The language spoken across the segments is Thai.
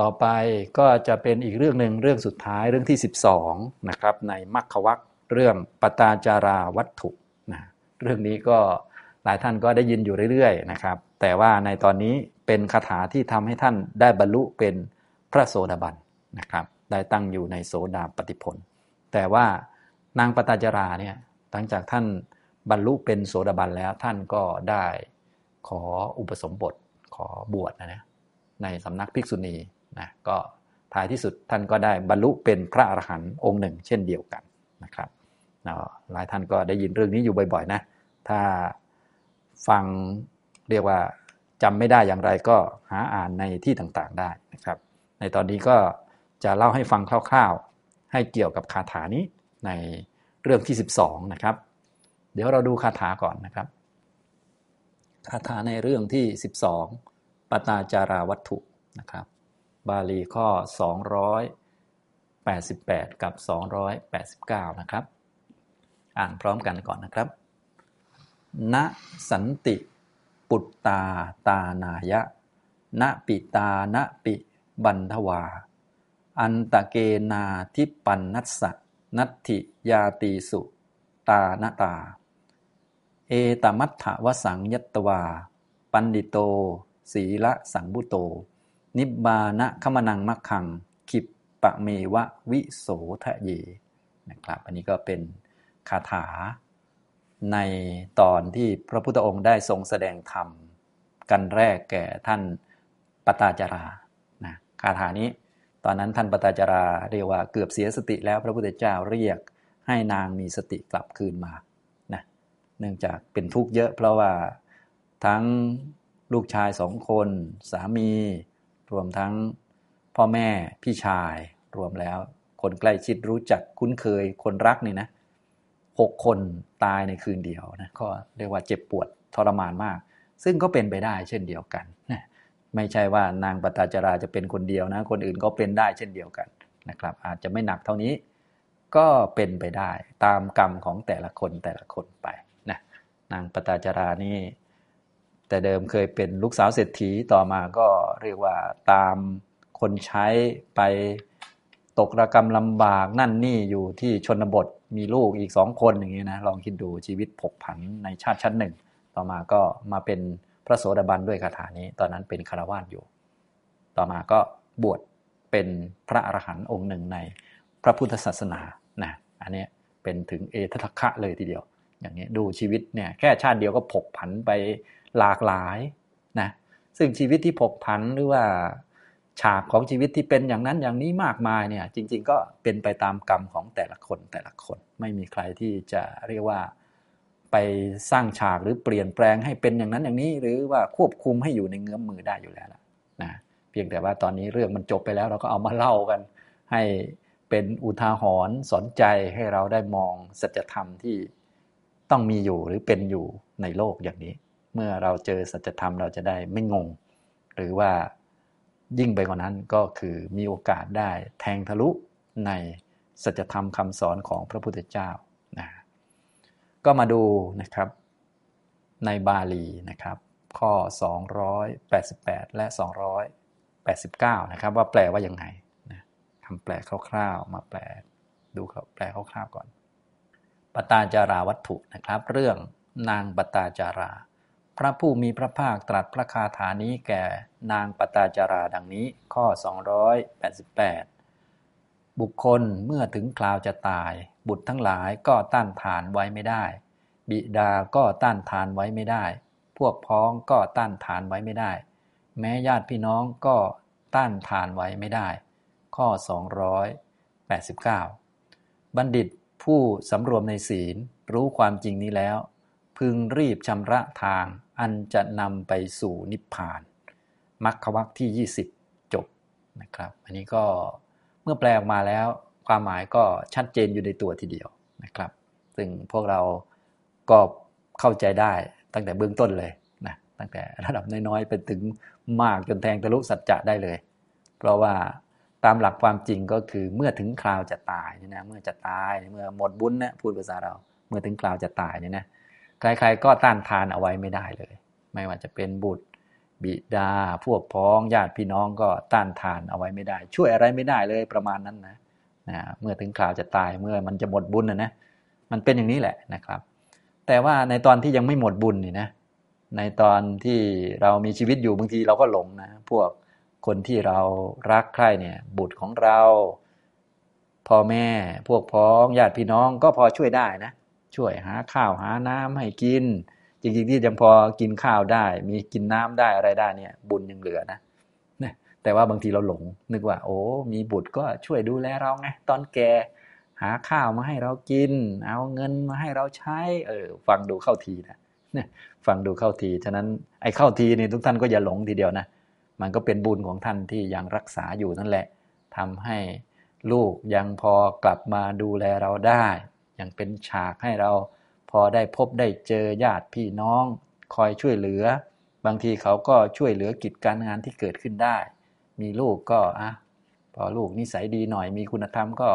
ต่อไปก็จะเป็นอีกเรื่องหนึ่งเรื่องสุดท้ายเรื่องที่ 12นะครับในมัคควักเรื่องปตาจาราวัตถุนะเรื่องนี้ก็หลายท่านก็ได้ยินอยู่เรื่อยๆนะครับ แต่ว่าในตอนนี้เป็นคาถาที่ทำให้ท่านได้บรรลุเป็นพระโสดาบันนะครับได้ตั้งอยู่ในโสดาปฏิผลแต่ว่านางปตาจาราเนี่ยหลังจากท่านบรรลุเป็นโสดาบันแล้วท่านก็ได้ขออุปสมบทขอบวชนะในสำนักภิกษุณี นะก็ท้ายที่สุดท่านก็ได้บรรลุเป็นพระอรหันต์องค์หนึ่ง เช่นเดียวกันนะครับหลายท่านก็ได้ยินเรื่องนี้อยู่บ่อยๆนะถ้าฟังเรียกว่าจำไม่ได้อย่างไรก็หาอ่านในที่ต่างๆได้นะครับ ในตอนนี้ก็จะเล่าให้ฟังคร่าวๆ ให้เกี่ยวกับคาถานี้ในเรื่องที่ 12นะครับ เดี๋ยวเราดูคาถาก่อนนะครับ คาถาในเรื่องที่ 12ปตาจาราวัตถุนะครับ บาลีข้อ 288 กับ 289 นะครับ อ่านพร้อมกันก่อนนะครับ ณ สันติ ปุตตาตานายะ ณ ปิตา ณ ปิบันทวา อันตะเกนาทิปันนัสสะนัตถิยาตีสุ ตานตา เอตมัตถวสังยตวา ปันดิโต ศีละสังบุโต นิบบานะขมนังมักขังขิปปะเมวะวิโสทะเยนะครับ อันนี้ก็เป็นคาถาในตอนที่พระพุทธองค์ได้ทรงแสดงธรรมกันแรกแก่ท่านปตาจารานะคาถานี้ ตอนนั้นท่านปตาจาราเรียกว่าเกือบเสียสติแล้วพระพุทธเจ้าเรียกให้นางมีสติกลับคืนมานะเนื่องจากเป็นทุกข์เยอะเพราะว่าทั้งลูกชายสองคน สามี รวมทั้งพ่อแม่พี่ชายรวมแล้ว คนใกล้ชิดรู้จักคุ้นเคยคนรักนี่นะหกคนตายในคืนเดียวนะก็เรียกว่าเจ็บปวดทรมานมาก ซึ่งก็เป็นไปได้เช่นเดียวกันนะไม่ใช่ว่านางปตาจราจะเป็นคนเดียวนะ คนอื่นก็เป็นได้เช่นเดียวกันนะครับ อาจจะไม่หนักเท่านี้ก็เป็นไปได้ตามกรรมของแต่ละคนแต่ละคนไปนะนางปตาจรานี่ แต่เดิมเคยเป็นลูกสาวเศรษฐีต่อมาก็เรียกว่าตามคนใช้ไปตกระกรรมลำบากนั่นนี่อยู่ที่ชนบทมีลูกอีกสองคนอย่างนี้นะลองคิดดูชีวิตผกผันในชาติชั้นหนึ่ง ต่อมาก็มาเป็นพระโสดาบันด้วยคาถานี้ ตอนนั้นเป็นคารวาสอยู่ ต่อมาก็บวชเป็นพระอรหันต์องค์หนึ่งในพระพุทธศาสนานะอันนี้เป็นถึงเอททคะเลยทีเดียว อย่างนี้ดูชีวิตเนี่ยแค่ชาติเดียวก็ผกผันไป หลากหลายนะซึ่งชีวิตที่ผกผันหรือว่าฉากของชีวิตที่เป็นอย่างนั้นอย่างนี้มากมายเนี่ยจริง ๆ ก็เป็นไปตามกรรมของแต่ละคนแต่ละคน ไม่มีใครที่จะเรียกว่าไปสร้างฉากหรือเปลี่ยนแปลงให้เป็นอย่างนั้นอย่างนี้ หรือว่าควบคุมให้อยู่ในเงื้อมมือได้อยู่แล้วนะเพียงแต่ว่าตอนนี้เรื่องมันจบไปแล้วเราก็เอามาเล่ากัน ให้เป็นอุทาหรณ์สอนใจให้เราได้มองสัจธรรมที่ต้องมีอยู่หรือเป็นอยู่ในโลกอย่างนี้ เมื่อเราเจอสัจธรรมเราจะได้ไม่งง หรือว่ายิ่งไปกว่านั้นก็คือมีโอกาสได้แทงทะลุในสัจธรรมคำสอนของพระพุทธเจ้านะก็มาดูนะครับในบาลีนะครับ ข้อ 288 และ 289 นะครับ ว่าแปลว่ายังไงนะคำแปลคร่าวๆ มาแปลดูแปลคร่าวๆก่อนปตาจาราวัตถุนะครับ เรื่องนางปตาจารา พระผู้มีพระภาคตรัสพระคาถานี้แก่นางปตาจาราดังนี้ข้อ 288 บุคคลเมื่อถึงคราวจะตาย บุตรทั้งหลายก็ต้านทานไว้ไม่ได้ บิดาก็ต้านทานไว้ไม่ได้ พวกพ้องก็ต้านทานไว้ไม่ได้ แม้ญาติพี่น้องก็ต้านทานไว้ไม่ได้ ข้อ 289 บัณฑิตผู้สำรวมในศีลรู้ความจริงนี้แล้ว พึงรีบชำระทาง อันจะนำไปสู่นิพพานมรรควักที่ 20 จบนะครับ อันนี้ก็เมื่อแปลออกมาแล้ว ความหมายก็ชัดเจนอยู่ในตัวทีเดียวนะครับ ซึ่งพวกเราก็เข้าใจได้ตั้งแต่เบื้องต้นเลยนะตั้งแต่ระดับน้อยๆ ไปถึงมากจนแทงทะลุสัจจะได้เลย เพราะว่าตามหลักความจริงก็คือเมื่อถึงคราวจะตายเนี่ยนะเมื่อจะตายเมื่อหมดบุญนะพูดภาษาเรา เมื่อถึงคราวจะตายเนี่ยนะ ใครๆก็ต้านทานเอาไว้ไม่ได้เลย ไม่ว่าจะเป็นบุตรบิดา พวกพ้องญาติพี่น้องก็ต้านทานเอาไว้ไม่ได้ ช่วยอะไรไม่ได้เลยประมาณนั้นนะนะเมื่อถึงคราวจะตายเมื่อมันจะหมดบุญนะนะมันเป็นอย่างนี้แหละนะครับ แต่ว่าในตอนที่ยังไม่หมดบุญนี่นะในตอนที่เรามีชีวิตอยู่บางทีเราก็หลงนะพวกคนที่เรารักใคร่เนี่ยบุตรของเราพ่อแม่พวกพ้องญาติพี่น้องก็พอช่วยได้นะ ช่วยหาข้าวหาน้ำให้กิน จริงๆที่ยังพอกินข้าวได้ มีกินน้ำได้อะไรได้เนี่ย บุญยังเหลือนะนะแต่ว่าบางทีเราหลง นึกว่า โอ้มีบุตรก็ช่วยดูแลเราไงตอนแกหาข้าวมาให้เรากิน เอาเงินมาให้เราใช้ เออ ฟังดูเข้าทีนะเนี่ยฟังดูเข้าที ฉะนั้นไอ้เข้าทีนี่ทุกท่านก็อย่าหลงทีเดียวนะ มันก็เป็นบุญของท่านที่ยังรักษาอยู่นั่นแหละทำให้ลูกยังพอกลับมาดูแลเราได้ ยังเป็นฉากให้เรา พอได้พบได้เจอญาติพี่น้อง คอยช่วยเหลือ บางทีเขาก็ช่วยเหลือกิจการงานที่เกิดขึ้นได้ มีลูกก็อะพอลูกนิสัยดีหน่อยมีคุณธรรมก็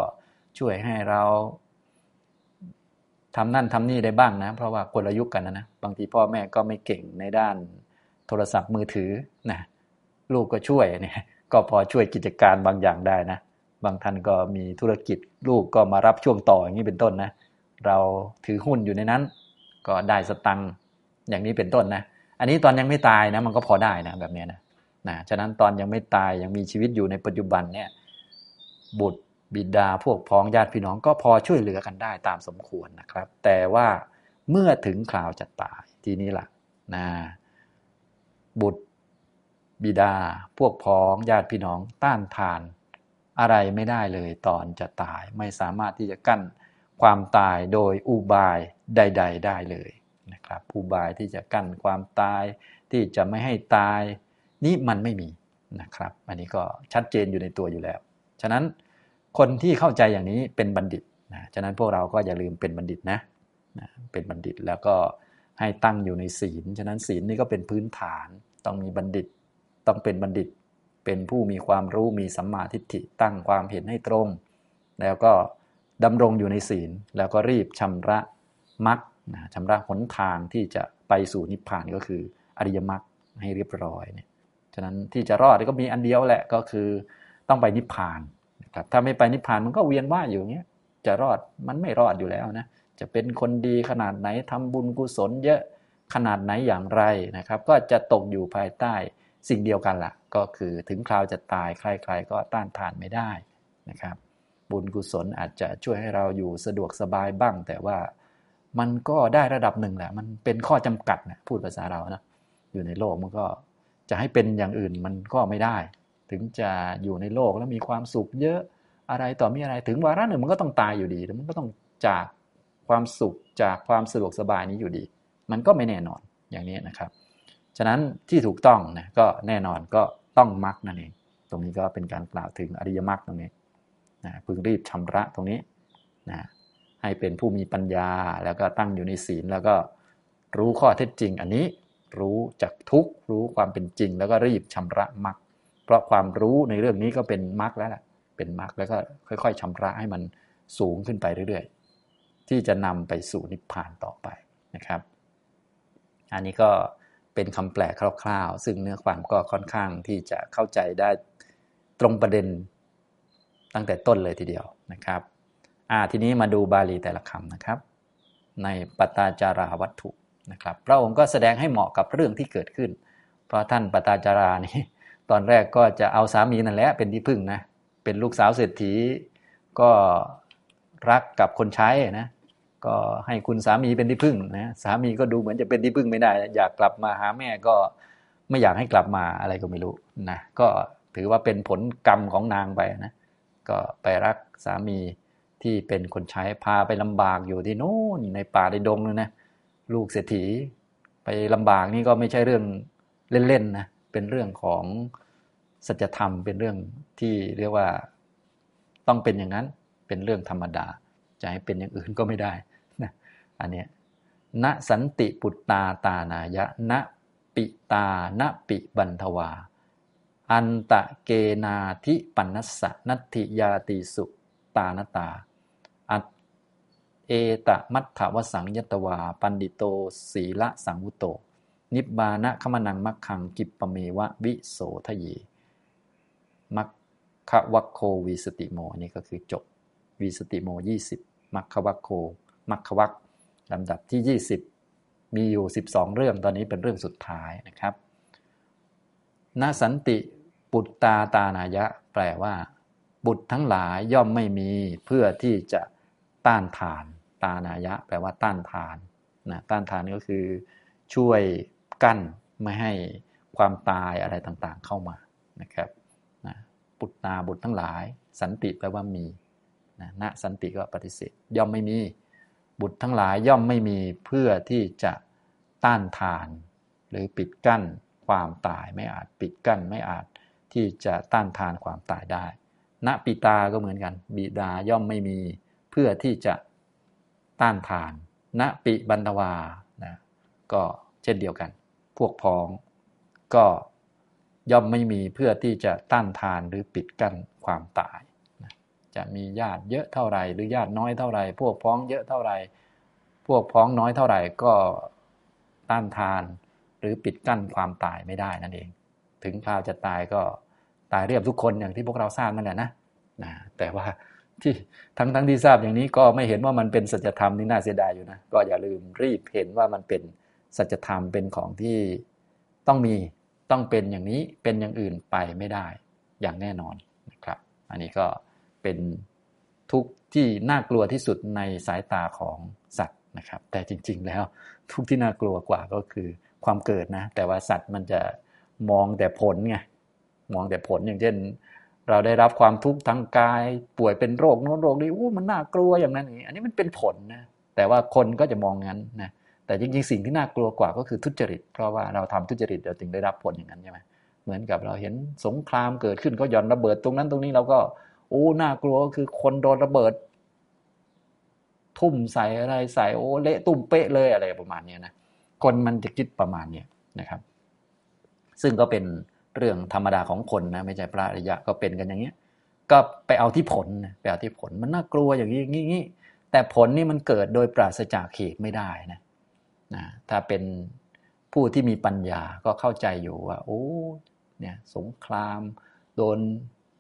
ช่วยให้เราทำนั่นทำนี่ได้บ้างนะ เพราะว่าคนละยุคกันนะนะบางทีพ่อแม่ก็ไม่เก่งในด้านโทรศัพท์มือถือนะลูกก็ช่วยเนี่ยก็พอช่วยกิจการบางอย่างได้นะ บางท่านก็มีธุรกิจลูกก็มารับช่วงต่ออย่างนี้เป็นต้นนะ เราถือหุ้นอยู่ในนั้น ก็ได้สตังค์อย่างนี้เป็นต้นนะ อันนี้ตอนยังไม่ตายนะมันก็พอได้นะแบบนี้นะนะฉะนั้นตอนยังไม่ตายยังมีชีวิตอยู่ในปัจจุบันเนี่ยบุตรบิดาพวกพ้องญาติพี่น้องก็พอช่วยเหลือกันได้ตามสมควรนะครับ แต่ว่าเมื่อถึงคราวจะตายทีนี้ล่ะนะบุตรบิดาพวกพ้องญาติพี่น้องต้านทานอะไรไม่ได้เลยตอนจะตายไม่สามารถที่จะกั้น ความตายโดยอุบายใด ๆ ได้เลยนะครับอุบายที่จะกั้นความตายที่จะไม่ให้ตาย นี่มันไม่มีนะครับ อันนี้ก็ชัดเจนอยู่ในตัวอยู่แล้ว ฉะนั้นคนที่เข้าใจอย่างนี้เป็นบัณฑิตนะฉะนั้นพวกเราก็อย่าลืมเป็นบัณฑิตนะนะเป็นบัณฑิตแล้วก็ให้ตั้งอยู่ในศีล ฉะนั้นศีลนี่ก็เป็นพื้นฐาน ต้องมีบัณฑิต ต้องเป็นบัณฑิต เป็นผู้มีความรู้มีสัมมาทิฏฐิตั้งความเห็นให้ตรง แล้วก็ ดำรงอยู่ในศีล แล้วก็รีบชำระมรรคชำระหนทางที่จะไปสู่นิพพานก็คืออริยมรรคให้เรียบร้อยเนี่ยฉะนั้นที่จะรอดก็มีอันเดียวแหละก็คือต้องไปนิพพานนะครับถ้าไม่ไปนิพพานมันก็เวียนว่ายอยู่อย่างเงี้ยจะรอดมันไม่รอดอยู่แล้วนะจะเป็นคนดีขนาดไหนทำบุญกุศลเยอะขนาดไหนอย่างไรนะครับ ก็จะตกอยู่ภายใต้สิ่งเดียวกันละ่ะ ก็คือถึงคราวจะตายใครๆก็ต้านทานไม่ได้นะครับ บุญกุศลอาจจะช่วยให้เราอยู่สะดวกสบายบ้าง แต่ว่ามันก็ได้ระดับหนึ่งแหละ มันเป็นข้อจำกัดนะพูดภาษาเรานะอยู่ในโลกมันก็จะให้เป็นอย่างอื่นมันก็ไม่ได้ ถึงจะอยู่ในโลกแล้วมีความสุขเยอะอะไรต่อมีอะไรถึงวาระหนึ่งมันก็ต้องตายอยู่ดีแล้วมันก็ต้องจากความสุขจากความสะดวกสบายนี้อยู่ดี มันก็ไม่แน่นอนอย่างนี้นะครับ ฉะนั้นที่ถูกต้องนะก็แน่นอนก็ต้องมรรคนั่นเอง ตรงนี้ก็เป็นการกล่าวถึงอริยมรรคตรงนี้ นะพึงรีบชำระตรงนี้นะให้เป็นผู้มีปัญญาแล้วก็ตั้งอยู่ในศีลแล้วก็รู้ข้อเท็จจริงอันนี้รู้จักทุกรู้ความเป็นจริง แล้วก็รีบชำระมรรคเพราะความรู้ในเรื่องนี้ก็เป็นมรรคแล้วแหละเป็นมรรคแล้วก็ค่อย ๆชำระให้มันสูงขึ้นไปเรื่อยๆ ที่จะนำไปสู่นิพพานต่อไปนะครับ อันนี้ก็เป็นคำแปลคร่าวๆ ซึ่งเนื้อความก็ค่อนข้างที่จะเข้าใจได้ตรงประเด็น ตั้งแต่ต้นเลยทีเดียวนะครับอ่าทีนี้มาดูบาลีแต่ละคำนะครับ ในปตาจาราวัตถุนะครับพระองค์ก็แสดงให้เหมาะกับเรื่องที่เกิดขึ้น เพราะท่านปตาจารานี่ตอนแรกก็จะเอาสามีนั่นแหละเป็นที่พึ่งนะเป็นลูกสาวเศรษฐีก็รักกับคนใช้นะก็ให้คุณสามีเป็นที่พึ่งนะสามีก็ดูเหมือนจะเป็นที่พึ่งไม่ได้ อยากกลับมาหาแม่ก็ไม่อยากให้กลับมาอะไรก็ไม่รู้นะก็ถือว่าเป็นผลกรรมของนางไปนะ ก็ไปรักสามีที่เป็นคนใช้พาไปลำบากอยู่ที่โน่นในป่าในดงเลยนะลูกเศรษฐี ไปลำบากนี่ก็ไม่ใช่เรื่องเล่นๆนะเป็นเรื่องของสัจธรรมเป็นเรื่องที่เรียกว่าต้องเป็นอย่างนั้นเป็นเรื่องธรรมดา จะให้เป็นอย่างอื่นก็ไม่ได้นะอันนี้นะ สันติปุตตาตาณายะ นะ ปิตา นะปิ พันธะวา อันตะเกนาธิปันนัสสะนัตถิ ญาตีสุตาณะตา เอตะมัตถะวะสัง ญัตวา ปัณฑิโต สีละสังวุโต นิพพานะคะมะนังมัคคัง ขิปปะเมวะวิโสธะเย มัคควัคโควีสติโมนี่ก็คือจบวีสติโม 20 มัคควัคโค มัคควัคลำดับที่ 20 มีอยู่ 12 เรื่องตอนนี้เป็นเรื่องสุดท้ายนะครับนาสันติ ปุตตาตานายะ แปลว่า บุตรทั้งหลายย่อมไม่มีเพื่อที่จะต้านทาน ตานายะ แปลว่าต้านทานนะต้านทานก็คือ ช่วยกั้นไม่ให้ความตายอะไรต่างๆเข้ามานะครับนะปุตตาบุตรทั้งหลาย สันติแปลว่ามีนะณสันติก็ปฏิเสธย่อมไม่มี บุตรทั้งหลายย่อมไม่มีเพื่อที่จะต้านทาน หรือปิดกั้นความตายไม่อาจปิดกั้นไม่อาจ ที่จะต้านทานความตายได้ ณปิตาก็เหมือนกัน บิดาย่อมไม่มีเพื่อที่จะต้านทาน ณปิบันทวานะก็เช่นเดียวกัน พวกพ้องก็ย่อมไม่มีเพื่อที่จะต้านทานหรือปิดกั้นความตายนะจะมีญาติเยอะเท่าไรหรือญาติน้อยเท่าไรพวกพ้องเยอะเท่าไรพวกพ้องน้อยเท่าไหร่ก็ต้านทานหรือปิดกั้นความตายไม่ได้นั่นเอง ถึงคราวจะตายก็ตายเรียบทุกคนอย่างที่พวกเราทราบนั่นแหละนะนะแต่ว่าที่ทั้งทั้งที่ทราบอย่างนี้ก็ไม่เห็นว่ามันเป็นสัจธรรมนี่น่าเสียดายอยู่นะก็อย่าลืมรีบเห็นว่ามันเป็นสัจธรรมเป็นของที่ต้องมีต้องเป็นอย่างนี้เป็นอย่างอื่นไปไม่ได้อย่างแน่นอนนะครับ อันนี้ก็เป็นทุกที่น่ากลัวที่สุดในสายตาของสัตว์นะครับ แต่จริง ๆ แล้วทุกที่น่ากลัวกว่าก็คือความเกิดนะ แต่ว่าสัตว์มันจะ มองแต่ผลไงมองแต่ผลอย่างเช่น เราได้รับความทุกข์ทางกาย ป่วยเป็นโรคโน้นโรคนี้อู้มันน่ากลัวอย่างนั้นอย่างนี้ อันนี้มันเป็นผลนะแต่ว่าคนก็จะมองงั้นนะแต่จริงๆ สิ่งที่น่ากลัวกว่าก็คือทุจริต เพราะว่าเราทำทุจริตเราจึงได้รับผลอย่างนั้นใช่ไหมเหมือนกับเราเห็นสงครามเกิดขึ้นก็ย่อนระเบิดตรงนั้นตรงนี้เราก็โอ้น่ากลัวก็คือคนโดนระเบิด ทุ่มใส่อะไรใส่โอ้เละตุ่มเป๊ะเลยอะไรประมาณนี้นะคนมันจะคิดประมาณนี้นะครับ ซึ่งก็เป็นเรื่องธรรมดาของคนนะไม่ใช่พระอริยะก็เป็นกันอย่างเงี้ยก็ไปเอาที่ผลไปเอาที่ผลมันน่ากลัวอย่างนี้งี้งี้แต่ผลนี่มันเกิดโดยปราศจากเหตุไม่ได้นะนะถ้าเป็นผู้ที่มีปัญญาก็เข้าใจอยู่ว่า โอ้เนี่ยสงคราม โดน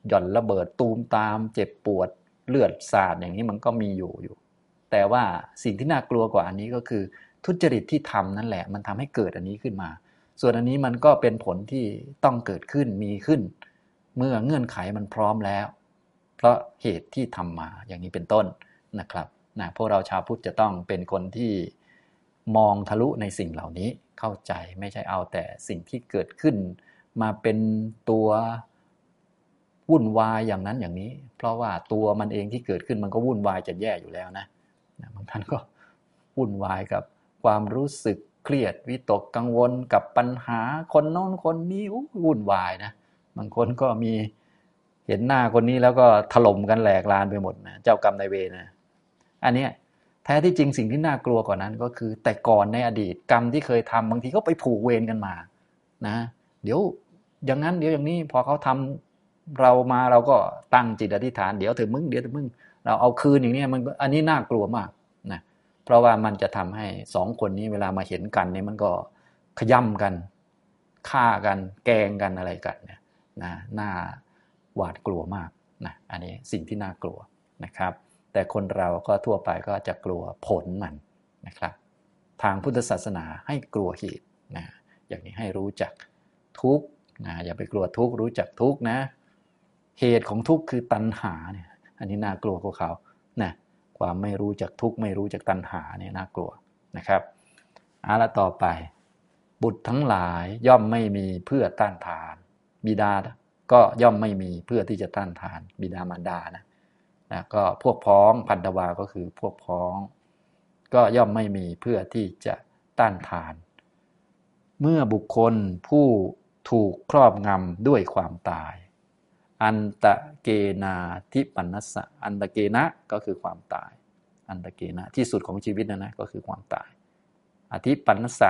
หย่อนระเบิดตูมตาม เจ็บปวดเลือดสาดอย่างนี้มันก็มีอยู่อยู่ แต่ว่าสิ่งที่น่ากลัวกว่าอันนี้ก็คือ ทุจริตที่ทำนั่นแหละ มันทำให้เกิดอันนี้ขึ้นมา ส่วนอันนี้มันก็เป็นผลที่ต้องเกิดขึ้นมีขึ้น เมื่อเงื่อนไขมันพร้อมแล้ว เพราะเหตุที่ทำมาอย่างนี้เป็นต้นนะครับนะพวกเราชาวพุทธจะต้องเป็นคนที่มองทะลุในสิ่งเหล่านี้เข้าใจไม่ใช่เอาแต่สิ่งที่เกิดขึ้น มาเป็นตัววุ่นวายอย่างนั้นอย่างนี้ เพราะว่าตัวมันเองที่เกิดขึ้นมันก็วุ่นวายจะแย่อยู่แล้วนะบางท่านก็วุ่นวายกับความรู้สึก เครียดวิตกกังวลกับปัญหาคนโน้นคนนี้วุ่นวายนะบางคนก็มีเห็นหน้าคนนี้แล้วก็ถล่มกันแหลกลานไปหมดนะเจ้ากรรมนายเวรนะอันนี้แท้ที่จริงสิ่งที่น่ากลัวกว่านั้น ก็คือแต่ก่อนในอดีตกรรมที่เคยทำบางทีก็ไปผูกเวรกันมานะเดี๋ยวอย่างนั้นเดี๋ยวอย่างนี้พอเขาทำเรามาเราก็ตั้งจิตอธิษฐานเดี๋ยวถึงมึงเดี๋ยวถึงมึงเราเอาคืนอย่างนี้มันอันนี้น่ากลัวมาก เพราะว่ามันจะทำให้สองคนนี้เวลามาเห็นกันเนี่ยมันก็ขย่ำกันฆ่ากัน แกงกันอะไรกันเนี่ยนะน่าหวาดกลัวมากนะอันนี้สิ่งที่น่ากลัวนะครับ แต่คนเราก็ทั่วไปก็จะกลัวผลมันนะครับ ทางพุทธศาสนาให้กลัวเหตุนะอย่างนี้ให้รู้จักทุกนะอย่าไปกลัวทุกรู้จักทุกนะ เหตุของทุกคือตัณหาเนี่ยอันนี้น่ากลัวกว่าเขา ความไม่รู้จักทุกข์ไม่รู้จักตัณหาเนี่ยน่ากลัวนะครับเอาละต่อไป บุตรทั้งหลายย่อมไม่มีเพื่อต้านทาน บิดาก็ย่อมไม่มีเพื่อที่จะต้านทาน บิดามารดานะนะก็พวกพ้องพันธวาก็คือพวกพ้อง ก็ย่อมไม่มีเพื่อที่จะต้านทาน เมื่อบุคคลผู้ถูกครอบงำด้วยความตาย อันตะเกนาทิปันนัสสะอันตะเกนะก็คือความตาย อันตะเกนะที่สุดของชีวิตนะนะก็คือความตาย อธิปันนัสะ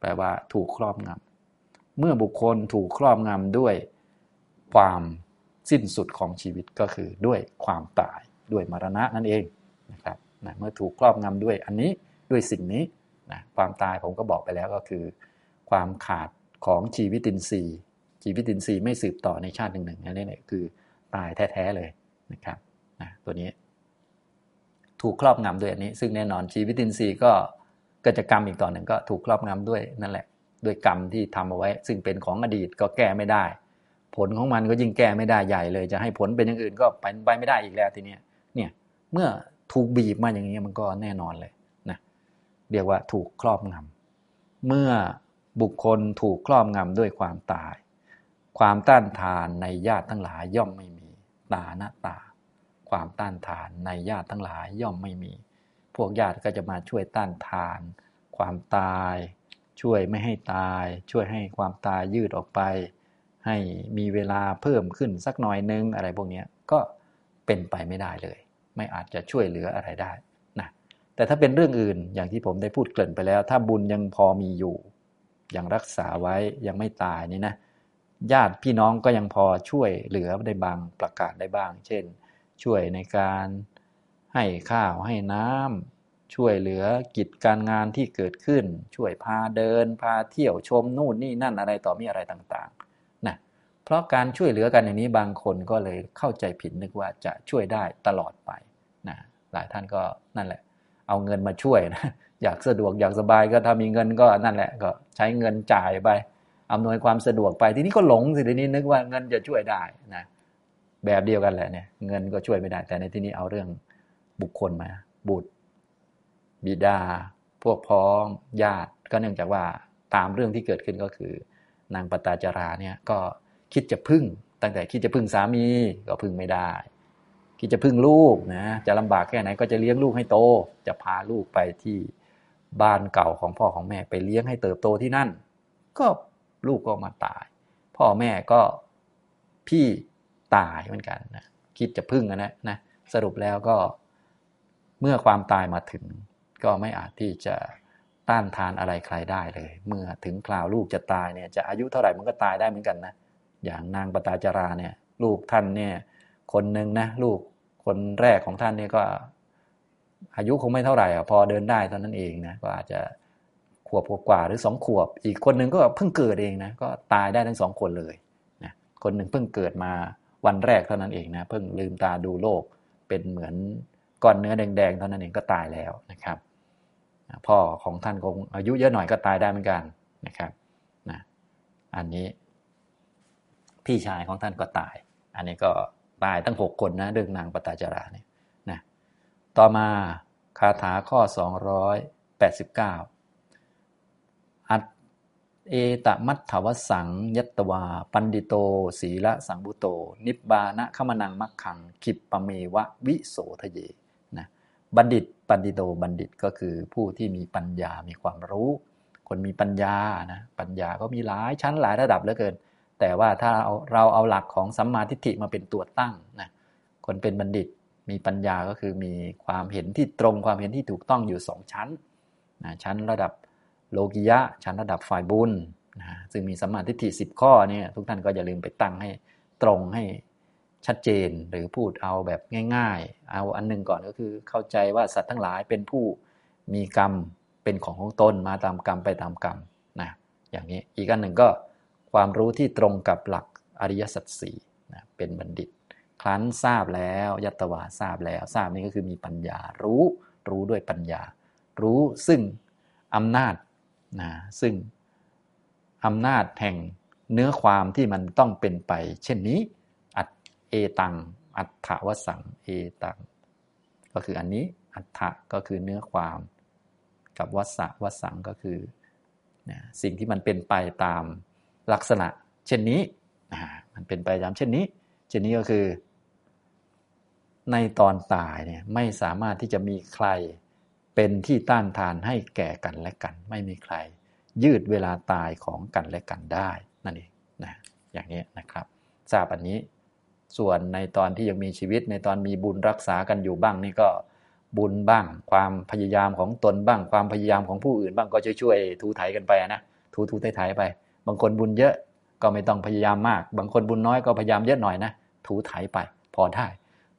แปลว่าถูกครอบงำเมื่อบุคคลถูกครอบงำด้วยความสิ้นสุดของชีวิตก็คือด้วยความตายด้วยมรณะนั่นเองนะครับนะเมื่อถูกครอบงำด้วยอันนี้ด้วยสิ่งนี้นะความตายผมก็บอกไปแล้วก็คือ ความขาดของชีวิตินทรีย์ ชีวิตินทรีย์ไม่สืบต่อในชาติหนึ่งหนึ่นี่แหละคือตายแท้ๆเลยนะครับนะตัวนี้ ถูกครอบงำด้วยอันนี้ ซึ่งแน่นอนชีวิตินทรีย์ก็กิจกรรมอีกต่อหนึ่งก็ถูกครอบงำด้วยนั่นแหละ ด้วยกรรมที่ทำเอาไว้ ซึ่งเป็นของอดีตก็แก้ไม่ได้ ผลของมันก็ยิ่งแก้ไม่ได้ใหญ่เลย จะให้ผลเป็นอย่างอื่นก็ไปไปไม่ได้อีกแล้วทีนี้เนี่ยเมื่อถูกบีบมาอย่างนี้มันก็แน่นอนเลยนะเรียกว่าถูกครอบงำเมื่อบุคคลถูกครอบงำด้วยความตาย ความต้านทานในญาติทั้งหลายย่อมไม่มีตาหน้าตา ความต้านทานในญาติทั้งหลายย่อมไม่มี พวกญาติก็จะมาช่วยต้านทาน ความตาย ช่วยไม่ให้ตาย ช่วยให้ความตายยืดออกไป ให้มีเวลาเพิ่มขึ้นสักหน่อยนึงอะไรพวกนี้ก็เป็นไปไม่ได้เลย ไม่อาจจะช่วยเหลืออะไรได้นะแต่ถ้าเป็นเรื่องอื่นอย่างที่ผมได้พูดเกริ่นไปแล้ว ถ้าบุญยังพอมีอยู่ยังรักษาไว้ยังไม่ตายนี่นะ ญาติพี่น้องก็ยังพอช่วยเหลือได้บางประกาศได้บ้าง เช่น ช่วยในการให้ข้าวให้น้ำช่วยเหลือกิจการงานที่เกิดขึ้น ช่วยพาเดิน พาเที่ยวชมนู่นนี่นั่นอะไรต่อมีอะไรต่างๆนะเพราะการช่วยเหลือกันอย่างนี้บางคนก็เลยเข้าใจผิดนึกว่าจะช่วยได้ตลอดไปนะหลายท่านก็นั่นแหละ เอาเงินมาช่วยนะอยากสะดวกอยากสบายก็ถ้ามีเงินก็นั่นแหละก็ใช้เงินจ่ายไป อำนวยความสะดวกไป ทีนี้ก็หลงสิทีนี้นึกว่าเงินจะช่วยได้นะแบบเดียวกันแหละเนี่ย เงินก็ช่วยไม่ได้ แต่ในที่นี้เอาเรื่องบุคคลมา บุตร บิดา พวกพ้องญาติก็เนื่องจากว่าตามเรื่องที่เกิดขึ้นก็คือ นางปตาจาราเนี่ยก็คิดจะพึ่ง ตั้งแต่คิดจะพึ่งสามีก็พึ่งไม่ได้คิดจะพึ่งลูกนะจะลำบากแค่ไหนก็จะเลี้ยงลูกให้โต จะพาลูกไปที่บ้านเก่าของพ่อของแม่ไปเลี้ยงให้เติบโตที่นั่น ก็ ลูกก็มาตาย พ่อแม่ก็พี่ตายเหมือนกันนะคิดจะพึ่งนะนะสรุปแล้วก็เมื่อความตายมาถึง ก็ไม่อาจที่จะต้านทานอะไรใครได้เลย เมื่อถึงคราวลูกจะตายเนี่ยจะอายุเท่าไหร่มันก็ตายได้เหมือนกันนะอย่างนางปตาจาราเนี่ยลูกท่านเนี่ยคนหนึ่งนะลูกคนแรกของท่านเนี่ยก็อายุคงไม่เท่าไหร่อะพอเดินได้เท่านั้นเองนะก็อาจจะ ขวบกว่าหรือสองขวบ อีกคนหนึ่งก็เพิ่งเกิดเองนะก็ตายได้ทั้งสองคนเลยนะคนหนึ่งเพิ่งเกิดมาวันแรกเท่านั้นเองนะเพิ่งลืมตาดูโลก เป็นเหมือนก้อนเนื้อแดงๆเท่านั้นเองก็ตายแล้วนะครับพ่อของท่านคงอายุเยอะหน่อยก็ตายได้เหมือนกันนะครับนะอันนี้ พี่ชายของท่านก็ตาย อันนี้ก็ตายตั้งหกคนนะเรื่องนางปตาจาราเนี่ยนะต่อมาคาถาข้อ 289อัต เอตะมัตถะวะสัง ญัตวา ปัณฑิโต สีละสังวุโต นิพพานะคะมะนังมัคคังขิปปะเมวะวิโสธะเยนะบัณฑิตปัณฑิโตบัณฑิตก็คือผู้ที่มีปัญญา มีความรู้ คนมีปัญญานะปัญญาก็มีหลายชั้นหลายระดับเหลือเกิน แต่ว่าถ้าเราเราเอาหลักของสัมมาทิฏฐิมาเป็นตัวตั้งนะคนเป็นบัณฑิตมีปัญญาก็คือมีความเห็นที่ตรงความเห็นที่ถูกต้องอยู่สองชั้นนะชั้นระดับ โลกิยะชั้นระดับฝ่ายบุญนะซึ่งมีสัมมาทิฏฐิสิบข้อเนี่ยทุกท่านก็อย่าลืมไปตั้งให้ตรงให้ชัดเจนหรือพูดเอาแบบง่าย ๆ เอาอันนึงก่อนก็คือเข้าใจว่าสัตว์ทั้งหลายเป็นผู้มีกรรมเป็นของของตนมาตามกรรมไปตามกรรมนะอย่างนี้อีกอันหนึ่งก็ความรู้ที่ตรงกับหลักอริยสัจสี่นะเป็นบัณฑิต ครั้นทราบแล้วยัตวาทราบแล้วทราบนี้ก็คือมีปัญญารู้รู้ด้วยปัญญา รู้ซึ่งอำนาจ นะซึ่งอำนาจแห่งเนื้อความที่มันต้องเป็นไป เช่นนี้ อัตเอตัง อัตถวสังเอตัง ก็คืออันนี้อัตถะก็คือเนื้อความ กับวสะวสังก็คือนะสิ่งที่มันเป็นไปตามลักษณะ เช่นนี้นะมันเป็นไปตามเช่นนี้ เช่นนี้ก็คือ ในตอนตายเนี่ยไม่สามารถที่จะมีใคร เป็นที่ต้านทานให้แก่กันและกัน ไม่มีใคร ยืดเวลาตายของกันและกันได้นั่นเองนะอย่างนี้นะครับ ทราบอันนี้ ส่วนในตอนที่ยังมีชีวิตในตอนมีบุญรักษากันอยู่บ้างนี่ก็บุญบ้าง ความพยายามของตนบ้าง ความพยายามของผู้อื่นบ้างก็ช่วยช่วยทูไถกันไปนะทูทูไถไถไป บางคนบุญเยอะก็ไม่ต้องพยายามมาก บางคนบุญน้อยก็พยายามเยอะหน่อยนะ ถูไถไป พอได้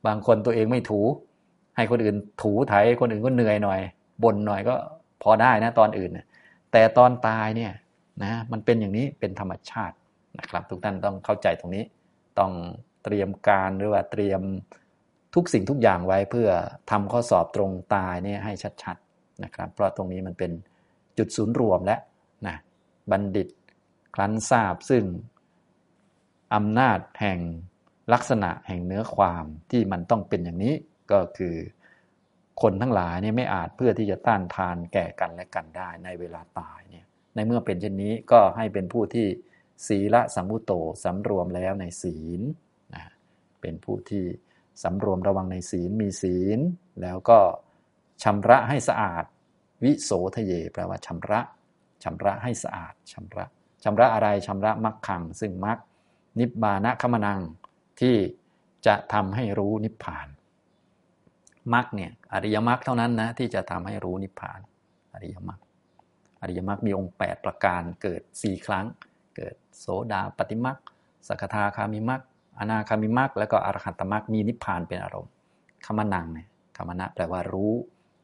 บางคนตัวเองไม่ถู ให้คนอื่นถูไถคนอื่นก็เหนื่อยหน่อยบ่นหน่อยก็พอได้นะตอนอื่น แต่ตอนตายเนี่ยนะมันเป็นอย่างนี้เป็นธรรมชาตินะครับ ทุกท่านต้องเข้าใจตรงนี้ ต้องเตรียมการหรือว่าเตรียมทุกสิ่งทุกอย่างไว้เพื่อทำข้อสอบตรงตายเนี่ยให้ชัดๆนะครับ เพราะตรงนี้มันเป็นจุดศูนย์รวมและนะบัณฑิตครั้นทราบซึ่งอำนาจแห่งลักษณะแห่งเนื้อความที่มันต้องเป็นอย่างนี้ ก็คือคนทั้งหลายเนี่ยไม่อาจเพื่อที่จะต้านทานแก่กันและกันได้ในเวลาตายเนี่ยในเมื่อเป็นเช่นนี้ก็ให้เป็นผู้ที่ศีละสัมมุโตสำรวมแล้วในศีลนะเป็นผู้ที่สำรวมระวังในศีลมีศีล แล้วก็ชำระให้สะอาด วิโสทะเยแปลว่าชำระชำระให้สะอาดชำระชำระอะไรชำระมักขัง ซึ่งมักนิบบานะคมนังที่จะทำให้รู้นิพพาน มรรคเนี่ยอริยมรรคเท่านั้นนะที่จะทำให้รู้นิพพาน อริยมรรคอริยมรรคมีองค์ 8 ประการเกิด 4 ครั้ง เกิดโสดาปฏิมรรคสกทาคามิมรรคอนาคามิมรรคแล้วก็อรหัตมรรคมีนิพพานเป็นอารมณ์คมนังเนี่ยคมนะแปลว่ารู้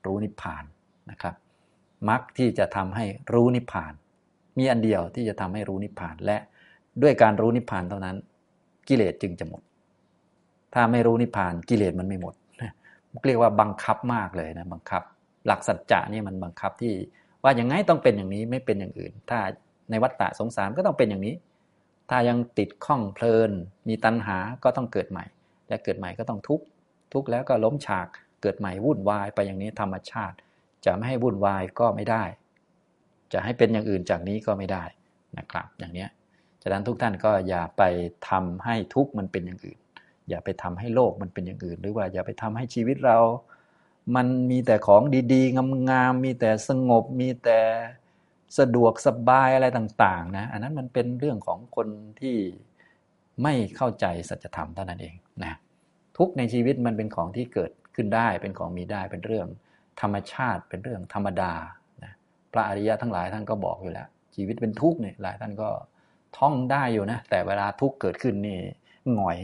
รู้นิพพานนะครับมรรคที่จะทำให้รู้นิพพาน มีอันเดียวที่จะทำให้รู้นิพพานและด้วยการรู้นิพพานเท่านั้น กิเลสจึงจะหมด ถ้าไม่รู้นิพพานกิเลสมันไม่หมด เรียกว่าบังคับมากเลยนะบังคับ หลักสัจจะนี่มันบังคับที่ว่าอย่างไงต้องเป็นอย่างนี้ไม่เป็นอย่างอื่น ถ้าในวัฏฏะสงสารก็ต้องเป็นอย่างนี้ ถ้ายังติดข้องเพลิน มีตัณหาก็ต้องเกิดใหม่ และเกิดใหม่ก็ต้องทุกข์ทุกข์แล้วก็ล้มฉากเกิดใหม่วุ่นวายไปอย่างนี้ธรรมชาติ จะไม่ให้วุ่นวายก็ไม่ได้ จะให้เป็นอย่างอื่นจากนี้ก็ไม่ได้นะครับ อย่างนี้ฉะนั้นทุกท่านก็อย่าไปทำให้ทุกข์มันเป็นอย่างอื่น อย่าไปทำให้โลกมันเป็นอย่างอื่น หรือว่าอย่าไปทำให้ชีวิตเรา มันมีแต่ของดีๆ งามๆมีแต่สงบมีแต่สะดวกสบายอะไรต่างๆนะอันนั้นมันเป็นเรื่องของคนที่ไม่เข้าใจสัจธรรมเท่านั้นเองนะทุกในชีวิตมันเป็นของที่เกิดขึ้นได้เป็นของมีได้เป็นเรื่อง ธรรมชาติเป็นเรื่องธรรมดานะพระอริยะทั้งหลายท่านก็บอกอยู่แล้ว ชีวิตเป็นทุกข์เนี่ยหลายท่านก็ท่องได้อยู่นะแต่เวลาทุกข์เกิดขึ้นนี่หงอย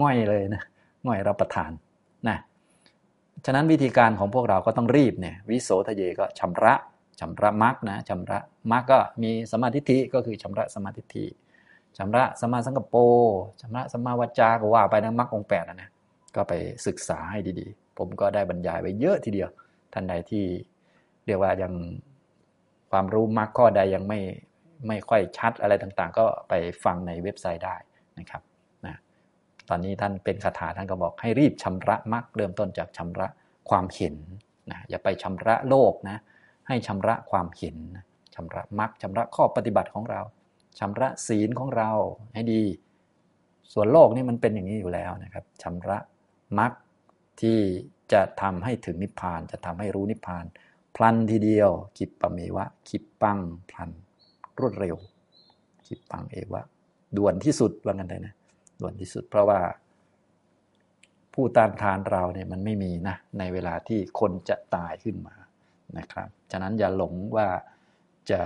ง่อยเลยนะง่อยรับประทานนะฉะนั้นวิธีการของพวกเราก็ต้องรีบเนี่ยวิโสทะเยก็ชำระชำระมรรคนะชำระมรรคก็มีสมาธิิก็คือชำระสมาธิิชำระสมาสังกปรชำระสมาวจาก็ว่าไปนะมรรคองแปดนะก็ไปศึกษาให้ดีๆ ผมก็ได้บรรยายไปเยอะทีเดียว ท่านใดที่เรียกว่ายังความรู้มรรคข้อใดยังไม่ไม่ค่อยชัดอะไรต่างๆ ก็ไปฟังในเว็บไซต์ได้นะครับ ตอนนี้ท่านเป็นคาถาท่านก็บอกให้รีบชำระมรรคเริ่มต้นจากชำระความเห็นนะอย่าไปชำระโลกนะให้ชำระความเห็นชำระมรรคชำระข้อปฏิบัติของเราชำระศีลของเราให้ดี ส่วนโลกนี่มันเป็นอย่างนี้อยู่แล้วนะครับชำระมรรคที่จะทำให้ถึงนิพพาน จะทำให้รู้นิพพาน พลันทีเดียวกิปปเมวะคิปปังพลันรวดเร็วคิปปังเอวะด่วนที่สุดว่างันเลยนะ ด่วนที่สุด เพราะว่า ผู้ต้านทานเราเนี่ยมันไม่มีนะในเวลาที่คนจะตายขึ้นมานะครับ ฉะนั้นอย่าหลงว่าจะ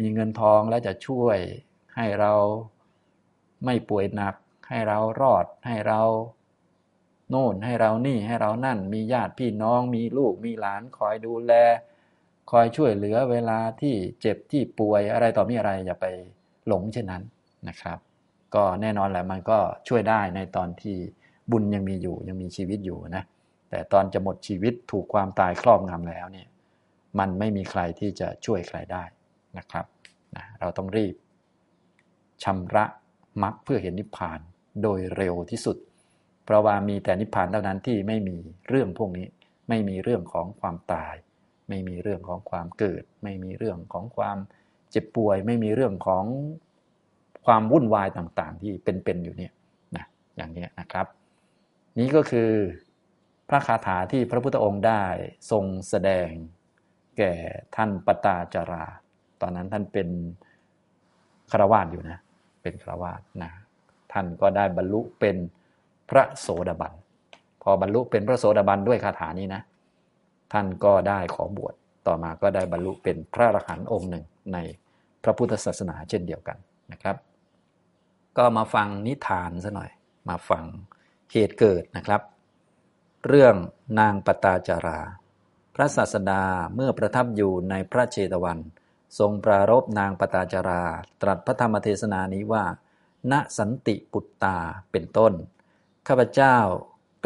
มีเงินทองแล้วจะช่วยให้เราไม่ป่วยหนัก ให้เรารอดให้เราโน่นให้เรานี่ให้เรานั่นมีญาติพี่น้องมีลูกมีหลานคอยดูแล คอยช่วยเหลือเวลาที่เจ็บที่ป่วยอะไรต่อมีอะไรอย่าไปหลงเช่นนั้นนะครับ ก็แน่นอนแหละมันก็ช่วยได้ในตอนที่บุญยังมีอยู่ยังมีชีวิตอยู่นะแต่ตอนจะหมดชีวิตถูกความตายครอบงำแล้วเนี่ยมันไม่มีใครที่จะช่วยใครได้นะครับนะเราต้องรีบชำระมรรคเพื่อเห็นนิพพานโดยเร็วที่สุด เพราะว่ามีแต่นิพพานเท่านั้นที่ไม่มีเรื่องพวกนี้ ไม่มีเรื่องของความตาย ไม่มีเรื่องของความเกิด ไม่มีเรื่องของความเจ็บป่วย ไม่มีเรื่องของ ความวุ่นวายต่างๆ ที่เป็นๆอยู่เนี่ยนะอย่างนี้นะครับ นี้ก็คือพระคาถาที่พระพุทธองค์ได้ทรงแสดงแก่ท่านปตาจารา ตอนนั้นท่านเป็นคาวาสอยู่นะ เป็นคาวาสนะ ท่านก็ได้บรรลุเป็นพระโสดาบัน พอบรรลุเป็นพระโสดาบันด้วยคาถานี้นะ ท่านก็ได้ขอบวช ต่อมาก็ได้บรรลุเป็นพระอรหันต์องค์หนึ่งในพระพุทธศาสนาเช่นเดียวกันนะครับ ก็มาฟังนิทานซะหน่อย มาฟังเหตุเกิดนะครับ เรื่องนางปตาจารา พระศาสดาเมื่อประทับอยู่ในพระเจตวัน ทรงปรารบนางปตาจารา ตรัสพระธรรมเทศนานี้ว่า ณสันติปุตตาเป็นต้น ข้าพเจ้า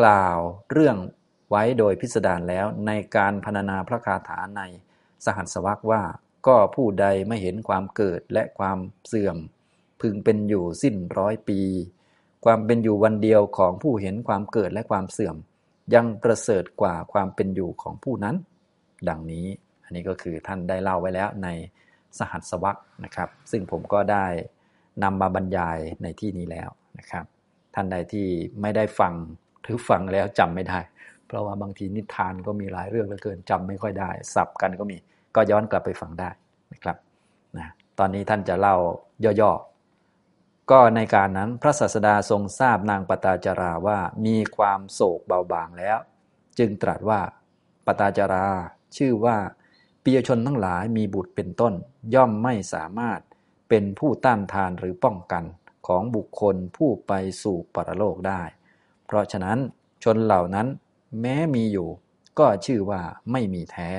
กล่าวเรื่องไว้โดยพิสดารแล้วในการพรรณนาพระคาถาในสหัสวรรคว่าก็ผู้ใดไม่เห็นความเกิดและความเสื่อม พึงเป็นอยู่สิ้นร้อยปี ความเป็นอยู่วันเดียวของผู้เห็นความเกิดและความเสื่อม ยังประเสริฐกว่าความเป็นอยู่ของผู้นั้น ดังนี้อันนี้ก็คือท่านได้เล่าไว้แล้วในสหัสวรรคนะครับ ซึ่งผมก็ได้นำมาบรรยายในที่นี้แล้วนะครับ ท่านใดที่ไม่ได้ฟังหรือฟังแล้วจำไม่ได้ เพราะว่าบางทีนิทานก็มีหลายเรื่องเหลือเกินจำไม่ค่อยได้ สับกันก็มีก็ย้อนกลับไปฟังได้นะครับนะตอนนี้ท่านจะเล่าย่อๆ ก็ในการนั้นพระศาสดาทรงทราบนางปตาจาราว่ามีความโศกเบาบางแล้ว จึงตรัสว่าปตาจาราชื่อว่าปียชนทั้งหลายมีบุตรเป็นต้น ย่อมไม่สามารถเป็นผู้ต้านทานหรือป้องกันของบุคคลผู้ไปสู่ปรโลกได้ เพราะฉะนั้นชนเหล่านั้นแม้มีอยู่ ก็ชื่อว่าไม่มีแท้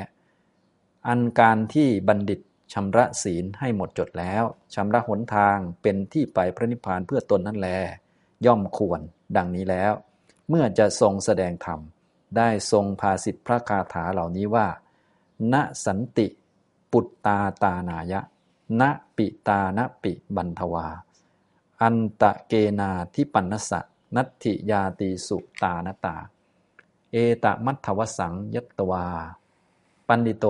อันการที่บัณฑิต ชำระศีลให้หมดจดแล้วชำระหนทางเป็นที่ไปพระนิพพานเพื่อตนนั่นแล ย่อมควรดังนี้แล้ว เมื่อจะทรงแสดงธรรม ได้ทรงภาสิทธิพระคาถาเหล่านี้ว่า ณสันติ ปุตตาตานายะ ณปิตานปิบันทวา อันตะเกนาทิปันนสะนัตถิยาตีสุตานตา เอตมัทธวสังยตวา ปันดิโต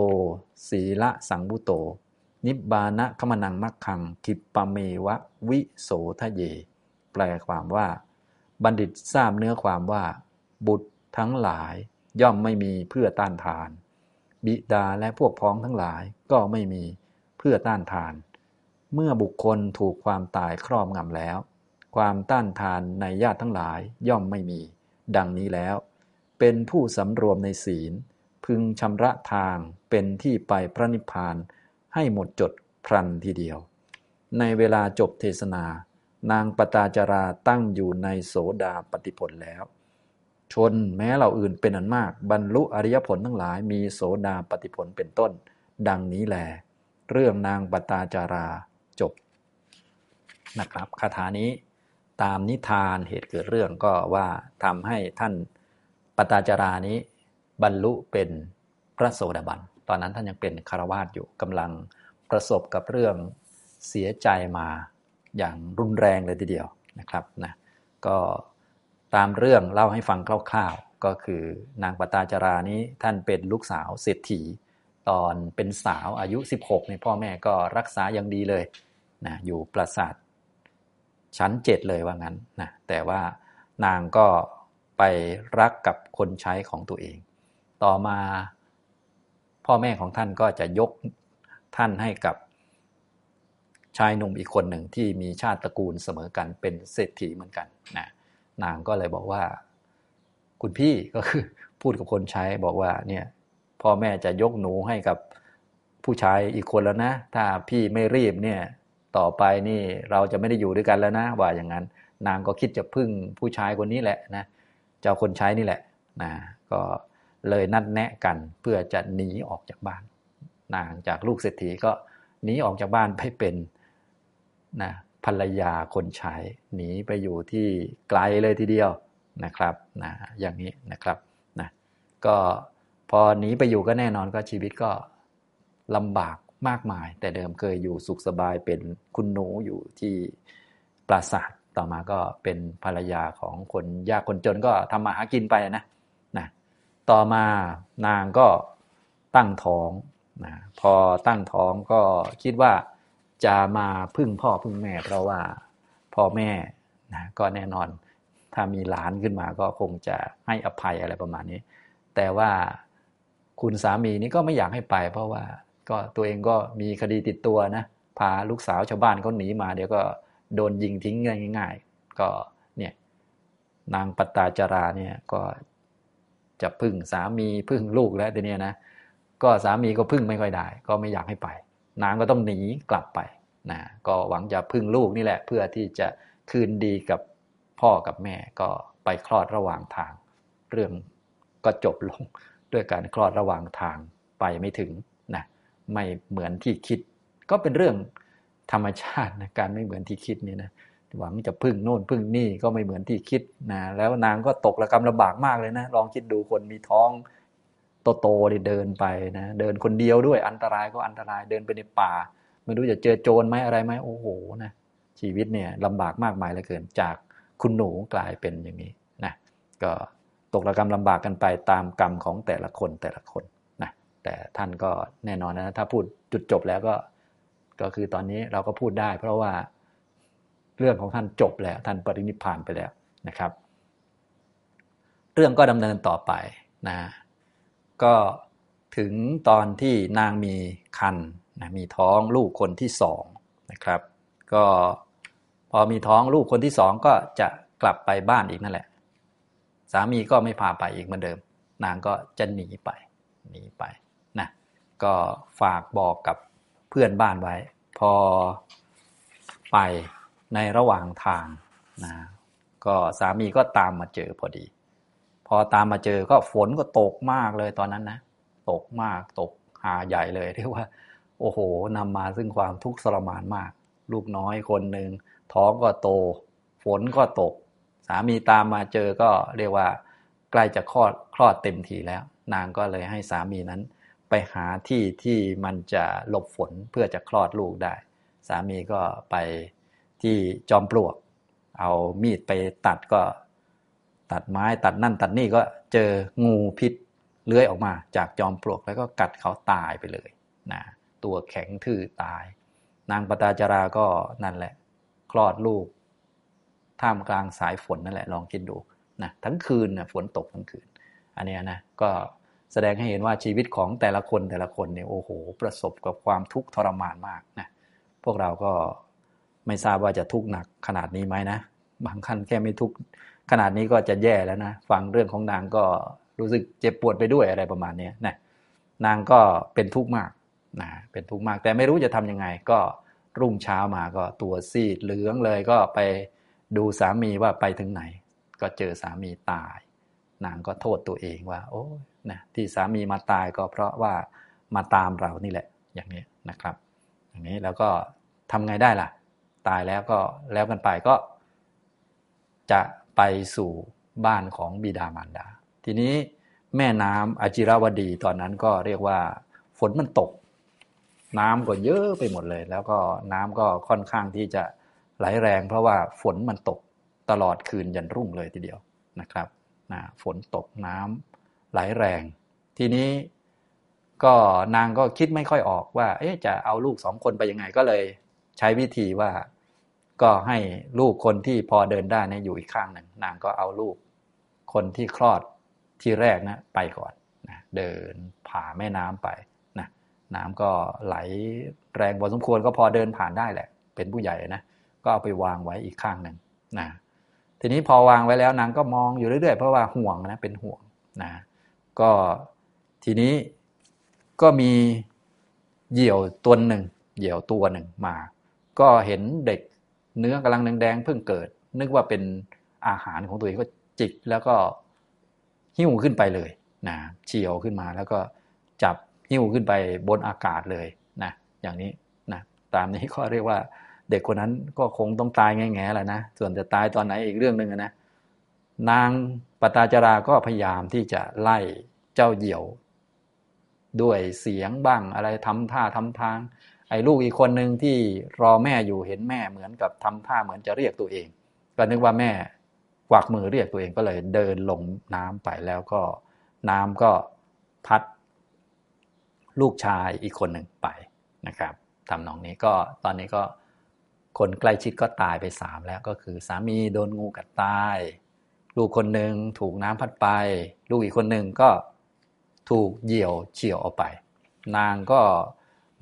ศีละสังบุโต นิบานะขมนังมักขังคิปะเมวะวิโสทะเย แปลความว่า บัณฑิตทราบเนื้อความว่า บุตรทั้งหลายย่อมไม่มีเพื่อต้านทาน บิดาและพวกพ้องทั้งหลายก็ไม่มีเพื่อต้านทาน เมื่อบุคคลถูกความตายครอบงำแล้ว ความต้านทานในญาติทั้งหลายย่อมไม่มี ดังนี้แล้ว เป็นผู้สำรวมในศีล พึงชำระทางเป็นที่ไปพระนิพพาน ให้หมดจดพรันทีเดียว ในเวลาจบเทศนา นางปตาจาราตั้งอยู่ในโสดาปฏิผลแล้ว ชนแม้เหล่าอื่นเป็นอันมาก บรรลุอริยผลทั้งหลายมีโสดาปฏิผลเป็นต้น ดังนี้แล เรื่องนางปตาจาราจบนะครับคาถานี้ตามนิทานเหตุเกิดเรื่องก็ว่าทำให้ท่านปตาจารานี้ บรรลุเป็นพระโสดาบัน ตอนนั้นท่านยังเป็นคารวาสอยู่กำลังประสบกับเรื่องเสียใจมาอย่างรุนแรงเลยทีเดียวนะครับนะก็ตามเรื่องเล่าให้ฟังคร่าวๆ ก็คือนางปตาจารานี้ท่านเป็นลูกสาวเศรษฐี ตอนเป็นสาวอายุ 16ในพ่อแม่ก็รักษาอย่างดีเลยนะอยู่ปราสาทชั้นเจ็ดเลยว่างั้นนะแต่ว่านางก็ไปรักกับคนใช้ของตัวเอง ต่อมา พ่อแม่ของท่านก็จะยกท่านให้กับชายหนุ่มอีกคนหนึ่งที่มีชาติตระกูลเสมอกันเป็นเศรษฐีเหมือนกันนะนางก็เลยบอกว่า คุณพี่ก็คือพูดกับคนใช้บอกว่าเนี่ยพ่อแม่จะยกหนูให้กับผู้ชายอีกคนแล้วนะ ถ้าพี่ไม่รีบเนี่ยต่อไปนี่เราจะไม่ได้อยู่ด้วยกันแล้วนะ ว่าอย่างนั้น นางก็คิดจะพึ่งผู้ชายคนนี้แหละนะเจ้าคนใช้นี่แหละนะก็ เลยนัดแนะกันเพื่อจะหนีออกจากบ้านนางจากลูกเศรษฐีก็หนีออกจากบ้านไปเป็นนะภรรยาคนใช้หนีไปอยู่ที่ไกลเลยทีเดียวนะครับนะอย่างนี้นะครับนะก็พอหนีไปอยู่ก็แน่นอนก็ชีวิตก็ลำบากมากมาย แต่เดิมเคยอยู่สุขสบายเป็นคุณหนูอยู่ที่ปราสาทต่อมาก็เป็นภรรยาของคนยากคนจนก็ทำมาหากินไปนะนะ ต่อมานางก็ตั้งท้องนะพอตั้งท้องก็คิดว่าจะมาพึ่งพ่อพึ่งแม่ เพราะว่าพ่อแม่นะก็แน่นอนถ้ามีหลานขึ้นมาก็คงจะให้อภัยอะไรประมาณนี้ แต่ว่าคุณสามีนี่ก็ไม่อยากให้ไป เพราะว่าก็ตัวเองก็มีคดีติดตัวนะพาลูกสาวชาวบ้านเขาหนีมา เดี๋ยวก็โดนยิงทิ้งง่ายๆก็เนี่ยนางปตาจาราเนี่ยก็ จะพึ่งสามีพึ่งลูกแล้วทีนี้นะก็สามีก็พึ่งไม่ค่อยได้ ก็ไม่อยากให้ไป นางก็ต้องหนีกลับไปนะก็หวังจะพึ่งลูกนี่แหละ เพื่อที่จะคืนดีกับพ่อกับแม่ก็ไปคลอดระหว่างทาง เรื่องก็จบลงด้วยการคลอดระหว่างทางไปไม่ถึงนะไม่เหมือนที่คิด ก็เป็นเรื่องธรรมชาตินะการไม่เหมือนที่คิดนี่นะ หวังจะพึ่งโน่นพึ่งนี่ก็ไม่เหมือนที่คิดนะแล้วนางก็ตกระกำลำบากมากเลยนะ ลองคิดดูคนมีท้องโตๆเดินไปนะ เดินคนเดียวด้วยอันตรายก็อันตรายเดินไปในป่า ไม่รู้จะเจอโจรไหมอะไรไหมโอ้โหนะชีวิตเนี่ยลำบากมากมายเหลือเกินจากคุณหนูกลายเป็นอย่างนี้นะก็ตกระกรรมลำบากกันไปตามกรรมของแต่ละคนแต่ละคนนะแต่ท่านก็แน่นอนนะถ้าพูดจุดจบแล้วก็ ก็คือตอนนี้เราก็พูดได้ เพราะว่า เรื่องของท่านจบแล้ว ท่านปรินิพานไปแล้วนะครับ เรื่องก็ดำเนินต่อไปนะก็ถึงตอนที่นางมีคันนะมีท้องลูกคนที่สองนะครับ ก็พอมีท้องลูกคนที่สองก็จะกลับไปบ้านอีกนั่นแหละ สามีก็ไม่พาไปอีกเหมือนเดิม นางก็จะหนีไปหนีไปนะก็ฝากบอกกับเพื่อนบ้านไว้ พอไป ในระหว่างทางนะก็สามีก็ตามมาเจอพอดี พอตามมาเจอก็ฝนก็ตกมากเลยตอนนั้นนะ ตกมากตกหาใหญ่เลยเรียกว่า โอ้โหนำมาซึ่งความทุกข์ทรมานมาก ลูกน้อยคนหนึ่งท้องก็โต ฝนก็ตก สามีตามมาเจอก็เรียกว่า ใกล้จะคลอดคลอดเต็มทีแล้ว นางก็เลยให้สามีนั้น ไปหาที่ที่มันจะหลบฝนเพื่อจะคลอดลูกได้ สามีก็ไป ที่จอมปลวก เอามีดไปตัดก็ ตัดไม้ตัดนั่นตัดนี่ก็เจองูพิษเลื้อยออกมา จากจอมปลวกแล้วก็กัดเขาตายไปเลยนะตัวแข็งทื่อตาย นางปตาจาราก็นั่นแหละ คลอดลูก ท่ามกลางสายฝนนั่นแหละลองคิดดูนะทั้งคืนนะฝนตกทั้งคืน อันนี้นะก็แสดงให้เห็นว่าชีวิตของแต่ละคนแต่ละคนเนี่ยโอ้โห ประสบกับความทุกข์ทรมานมากนะพวกเราก็ ไม่ทราบว่าจะทุกข์หนักขนาดนี้ไหมนะบางขั้นแค่ไม่ทุกข์ขนาดนี้ก็จะแย่แล้วนะฟังเรื่องของนางก็รู้สึกเจ็บปวดไปด้วยอะไรประมาณนี้นะนางก็เป็นทุกข์มากนะเป็นทุกข์มาก แต่ไม่รู้จะทํำยังไง ก็รุ่งเช้ามาก็ตัวซีดเหลืองเลยก็ไปดูสามีว่าไปถึงไหน ก็เจอสามีตาย นางก็โทษตัวเองว่า โอ้นะที่สามีมาตายก็เพราะว่ามาตามเรานี่แหละ อย่างนี้นะครับ อย่างนี้แล้วก็ทำไงได้ล่ะ ตายแล้วก็แล้วกันไปก็ จะไปสู่บ้านของบิดามารดา ทีนี้แม่น้ำอจิรวดีตอนนั้นก็เรียกว่า ฝนมันตก น้ำก็เยอะไปหมดเลย แล้วก็น้ำก็ค่อนข้างที่จะไหลแรง เพราะว่าฝนมันตกตลอดคืนยันรุ่งเลยทีเดียวนะครับนะฝนตกน้ำไหลแรง ทีนี้ก็นางก็คิดไม่ค่อยออกว่า เอ๊ะจะเอาลูกสองคนไปยังไงก็เลย ใช้วิธีว่าก็ให้ลูกคนที่พอเดินได้นะอยู่อีกข้างหนึ่งนางก็เอาลูกคนที่คลอดที่แรกนะไปก่อนนะเดินผ่าแม่น้ำไปนะน้ำก็ไหลแรงพอสมควรก็พอเดินผ่านได้แหละ เป็นผู้ใหญ่นะก็เอาไปวางไว้อีกข้างหนึ่งนะทีนี้พอวางไว้แล้วนางก็มองอยู่เรื่อยๆ เพราะว่าห่วงนะเป็นห่วงนะก็ทีนี้ก็มีเหยี่ยวตัวหนึ่งเหยี่ยวตัวหนึ่งมา ก็เห็นเด็กเนื้อกำลังแดงๆเพิ่งเกิด นึกว่าเป็นอาหารของตัวเองก็จิกแล้วก็หิ้วขึ้นไปเลยนะเฉียวขึ้นมาแล้วก็จับหิ้วขึ้นไปบนอากาศเลยนะอย่างนี้นะตามนี้ก็เรียกว่าเด็กคนนั้นก็คงต้องตายแง่ๆแหละนะส่วนจะตายตอนไหนอีกเรื่องหนึ่งนะนางปตาจาราก็พยายามที่จะไล่เจ้าเหยี่ยว ด้วยเสียงบ้างอะไรทำท่าทำทาง ไอ้ลูกอีกคนหนึ่งที่รอแม่อยู่เห็นแม่เหมือนกับทำท่าเหมือนจะเรียกตัวเอง ก็นึกว่าแม่กวักมือเรียกตัวเองก็เลยเดินลงน้ำไปแล้วก็น้ำก็พัดลูกชายอีกคนหนึ่งไปนะครับทำนองนี้ก็ตอนนี้ก็คนใกล้ชิดก็ตายไปสามแล้วก็คือสามีโดนงูกัดตาย ลูกคนหนึ่งถูกน้ำพัดไป ลูกอีกคนหนึ่งก็ถูกเหยี่ยวเฉียวออกไป นางก็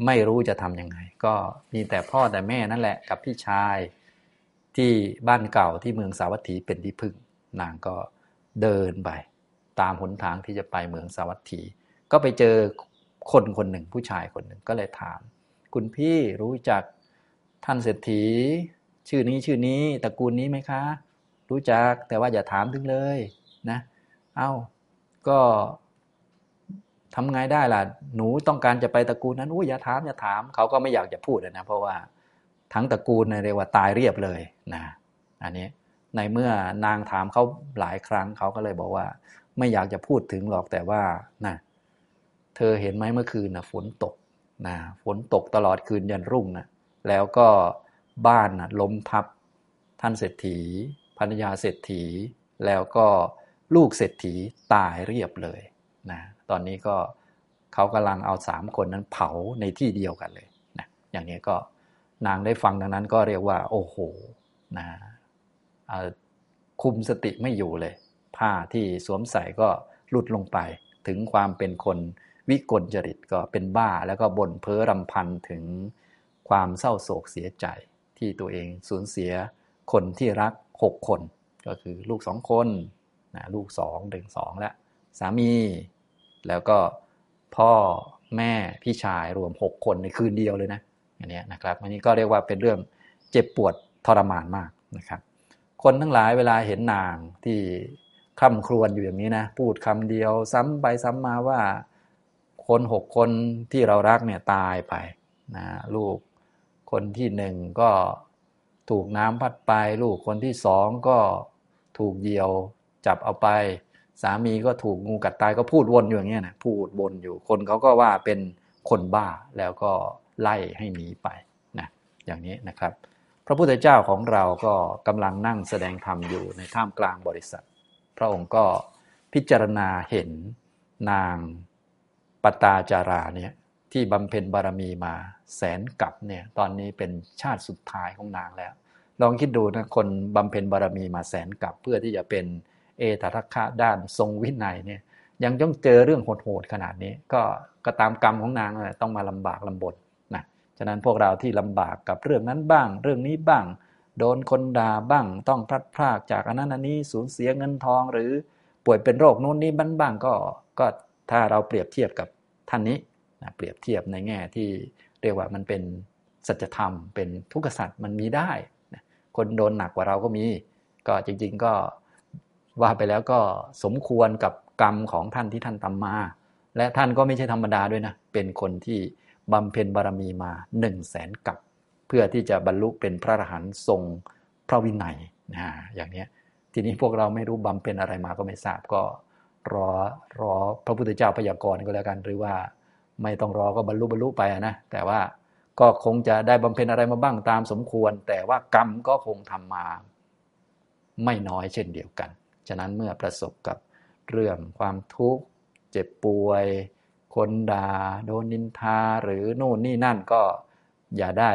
ไม่รู้จะทำยังไง ก็มีแต่พ่อแต่แม่นั่นแหละกับพี่ชายที่บ้านเก่าที่เมืองสาวัตถีเป็นที่พึ่ง นางก็เดินไป ตามหนทางที่จะไปเมืองสาวัตถี ก็ไปเจอคนคนหนึ่งผู้ชายคนหนึ่งก็เลยถาม คุณพี่รู้จักท่านเศรษฐี ชื่อนี้ชื่อนี้ตระกูลนี้ไหมคะ รู้จักแต่ว่าอย่าถามถึงเลยนะ เอา้าก็ ทำไงได้ล่ะ หนูต้องการจะไปตระกูลนั้นอุ้ยอย่าถามอย่าถาม เขาก็ไม่อยากจะพูดนะ เพราะว่าทั้งตระกูลเรียกว่าตายเรียบเลยนะอันนี้ในเมื่อนางถามเขาหลายครั้งเขาก็เลยบอกว่า ไม่อยากจะพูดถึงหรอกแต่ว่านะเธอเห็นไหมเมื่อคืนนะฝนตกนะฝนตกตลอดคืนยันรุ่งนะแล้วก็บ้านนะล้มทับท่านเศรษฐีภรรยาเศรษฐี แล้วก็ลูกเศรษฐีตายเรียบเลยนะ ตอนนี้ก็เขากำลังเอาสามคนนั้นเผาในที่เดียวกันเลยนะอย่างนี้ก็นางได้ฟังดังนั้นก็เรียกว่า โอ้โหนะคุมสติไม่อยู่เลย ผ้าที่สวมใส่ก็หลุดลงไปถึงความเป็นคนวิกลจริตก็เป็นบ้าแล้วก็บ่นเพ้อรำพันถึงความเศร้าโศกเสียใจ ที่ตัวเองสูญเสียคนที่รักหกคน ก็คือลูกสองคนนะลูกสองถึงสองแล้วสามี แล้วก็พ่อแม่พี่ชายรวมหกคนในคืนเดียวเลยนะอันนี้นะครับอันนี้ก็เรียกว่าเป็นเรื่องเจ็บปวดทรมานมากนะครับ คนทั้งหลายเวลาเห็นนางที่คร่ำครวญอยู่อย่างนี้นะพูดคำเดียวซ้ำไปซ้ำมาว่าคนหกคนที่เรารักเนี่ยตายไปนะลูกคนที่หนึ่งก็ถูกน้ำพัดไป ลูกคนที่สองก็ถูกเหยี่ยวจับเอาไป สามีก็ถูกงูกัดตายก็พูดวนอยู่อย่างเงี้ยนะพูดวนอยู่คนเขาก็ว่าเป็นคนบ้าแล้วก็ไล่ให้หนีไปนะอย่างนี้นะครับ พระพุทธเจ้าของเราก็กำลังนั่งแสดงธรรมอยู่ในท่ามกลางบริษัท พระองค์ก็พิจารณาเห็นนางปตาจาราเนี่ยที่บำเพ็ญบารมีมาแสนกับเนี่ยตอนนี้เป็นชาติสุดท้ายของนางแล้ว ลองคิดดูนะคนบำเพ็ญบารมีมาแสนกับเพื่อที่จะเป็น เอตทัคคะด้านทรงวินัยเนี่ยยังต้องเจอเรื่องโหดๆขนาดนี้ ก็ก็ตามกรรมของนางเลยต้องมาลำบากลำบนนะฉะนั้นพวกเราที่ลำบากกับเรื่องนั้นบ้าง เรื่องนี้บ้าง โดนคนด่าบ้างต้องพลัดพรากจากอันนั้นอันนี้สูญเสียเงินทอง หรือป่วยเป็นโรคโน้นนี้บ้างบ้างก็ก็ถ้าเราเปรียบเทียบกับท่านนี้นะเปรียบเทียบในแง่ที่เรียกว่ามันเป็นสัจธรรมเป็นทุกขสัตว์มันมีได้ คนโดนหนักกว่าเราก็มี ก็จริง ๆ ก็ ว่าไปแล้วก็สมควรกับกรรมของท่านที่ท่านทำมา และท่านก็ไม่ใช่ธรรมดาด้วยนะ เป็นคนที่บำเพ็ญบารมีมา1นึ่งแสนกับ เพื่อที่จะบรรลุเป็นพระอรหันต์ทรงพระวินัยนะอย่างนี้ทีนี้พวกเราไม่รู้บำเพ็ญอะไรมาก็ไม่ทราบก็รอรอพระพุทธเจ้าพยากรณ์ก็แล้วกัน หรือว่าไม่ต้องรอก็บรรลุบรรลุไปนะแต่ว่าก็คงจะได้บำเพ็ญอะไรมาบ้างตามสมควร แต่ว่ากรรมก็คงทำมาไม่น้อยเช่นเดียวกัน ฉะนั้นเมื่อประสบกับเรื่องความทุกข์ เจ็บป่วย คนดา่าโดนนินทาหรือโน่นนี่นั่นก็อย่าได้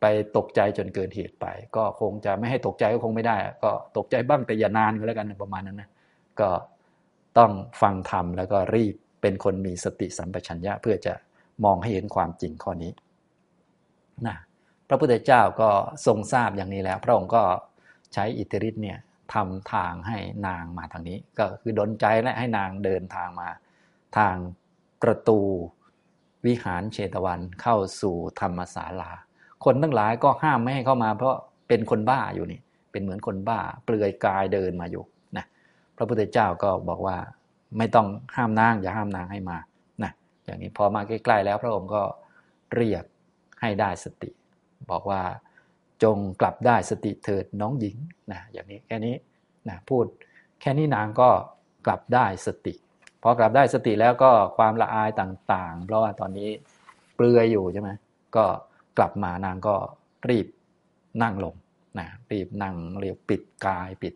ไปตกใจจนเกินเหตุไป ก็คงจะไม่ให้ตกใจก็คงไม่ได้ ก็ตกใจบ้างแต่อย่านานก็แล้วกันประมาณนั้นนะก็ต้องฟังธรรมแล้วก็รีบเป็นคนมีสติสัมปชัญญะเพื่อจะมองให้เห็นความจริงข้อนี้นะพระพุทธเจ้าก็ทรงทราบอย่างนี้แล้ว พระองค์ก็ใช้อิทธิฤทธิ์เนี่ย ทำทางให้นางมาทางนี้ ก็คือดนใจและให้นางเดินทางมาทางประตูวิหารเชตวันเข้าสู่ธรรมศาลา คนทั้งหลายก็ห้ามไม่ให้เข้ามา เพราะเป็นคนบ้าอยู่นี่ เป็นเหมือนคนบ้า เปลือยกายเดินมาอยู่นะพระพุทธเจ้าก็บอกว่าไม่ต้องห้ามนาง อย่าห้ามนางให้มานะอย่างนี้พอมาใกล้ๆแล้วพระองค์ก็เรียกให้ได้สติ บอกว่า จงกลับได้สติเถิดน้องหญิงนะอย่างนี้แค่นี้นะพูดแค่นี้นางก็กลับได้สติพอกลับได้สติแล้วก็ความละอายต่างๆ เพราะว่าตอนนี้เปลือยอยู่ใช่ไหมก็กลับมานางก็รีบนั่งลงนะรีบนั่งเรียกปิดกายปิด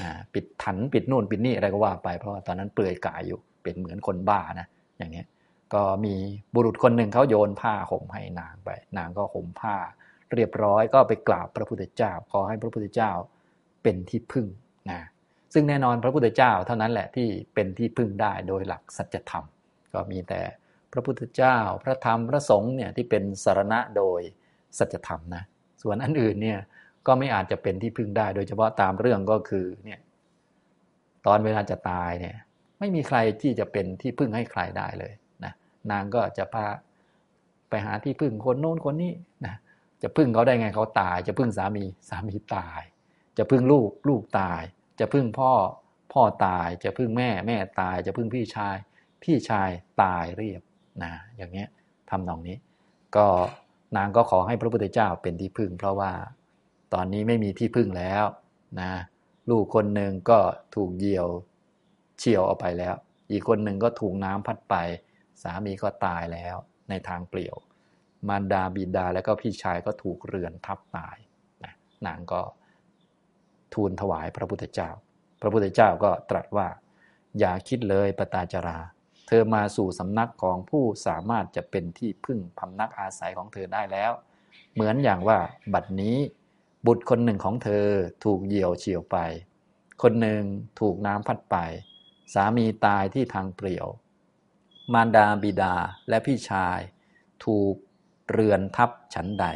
นะปิดถันปิดนู่นปิดนี่อะไรก็ว่าไป เพราะว่าตอนนั้นเปลือยกายอยู่เป็นเหมือนคนบ้านะอย่างนี้ก็มีบุรุษคนหนึ่งเขาโยนผ้าห่มให้นางไป นางก็ห่มผ้า เรียบร้อยก็ไปกราบพระพุทธเจ้า ขอให้พระพุทธเจ้าเป็นที่พึ่งนะซึ่งแน่นอนพระพุทธเจ้าเท่านั้นแหละที่เป็นที่พึ่งได้โดยหลักสัจธรรม ก็มีแต่พระพุทธเจ้า พระธรรมพระสงฆ์เนี่ยที่เป็นสารณะโดยสัจธรรมนะส่วนอันอื่นเนี่ยก็ไม่อาจจะเป็นที่พึ่งได้ โดยเฉพาะตามเรื่องก็คือเนี่ยตอนเวลาจะตายเนี่ยไม่มีใครที่จะเป็นที่พึ่งให้ใครได้เลยนะนางก็จะพาไปหาที่พึ่งคนโน้นคนนี้นะ จะพึ่งเขาได้ไงเขาตาย จะพึ่งสามีสามีตาย จะพึ่งลูกลูกตาย จะพึ่งพ่อพ่อตาย จะพึ่งแม่แม่ตาย จะพึ่งพี่ชาย พี่ชายตายเรียบนะอย่างเงี้ยทำนองนี้ ก็นางก็ขอให้พระพุทธเจ้าเป็นที่พึ่ง เพราะว่าตอนนี้ไม่มีที่พึ่งแล้วนะลูกคนหนึ่งก็ถูกเหยี่ยวเฉียวเอาไปแล้ว อีกคนหนึ่งก็ถูกน้ำพัดไป สามีก็ตายแล้วในทางเปลี่ยว มารดาบิดาและก็พี่ชายก็ถูกเรือนทับตายนะนางก็ทูลถวายพระพุทธเจ้า พระพุทธเจ้าก็ตรัสว่า อย่าคิดเลยปตาจรา เธอมาสู่สำนักของผู้สามารถจะเป็นที่พึ่งพำนักอาศัยของเธอได้แล้ว เหมือนอย่างว่าบัดนี้ บุตรคนหนึ่งของเธอถูกเหยี่ยวเฉียวไป คนหนึ่งถูกน้ำพัดไป สามีตายที่ทางเปลี่ยว มารดาบิดาและพี่ชาย ถูก เรือนทับฉันใด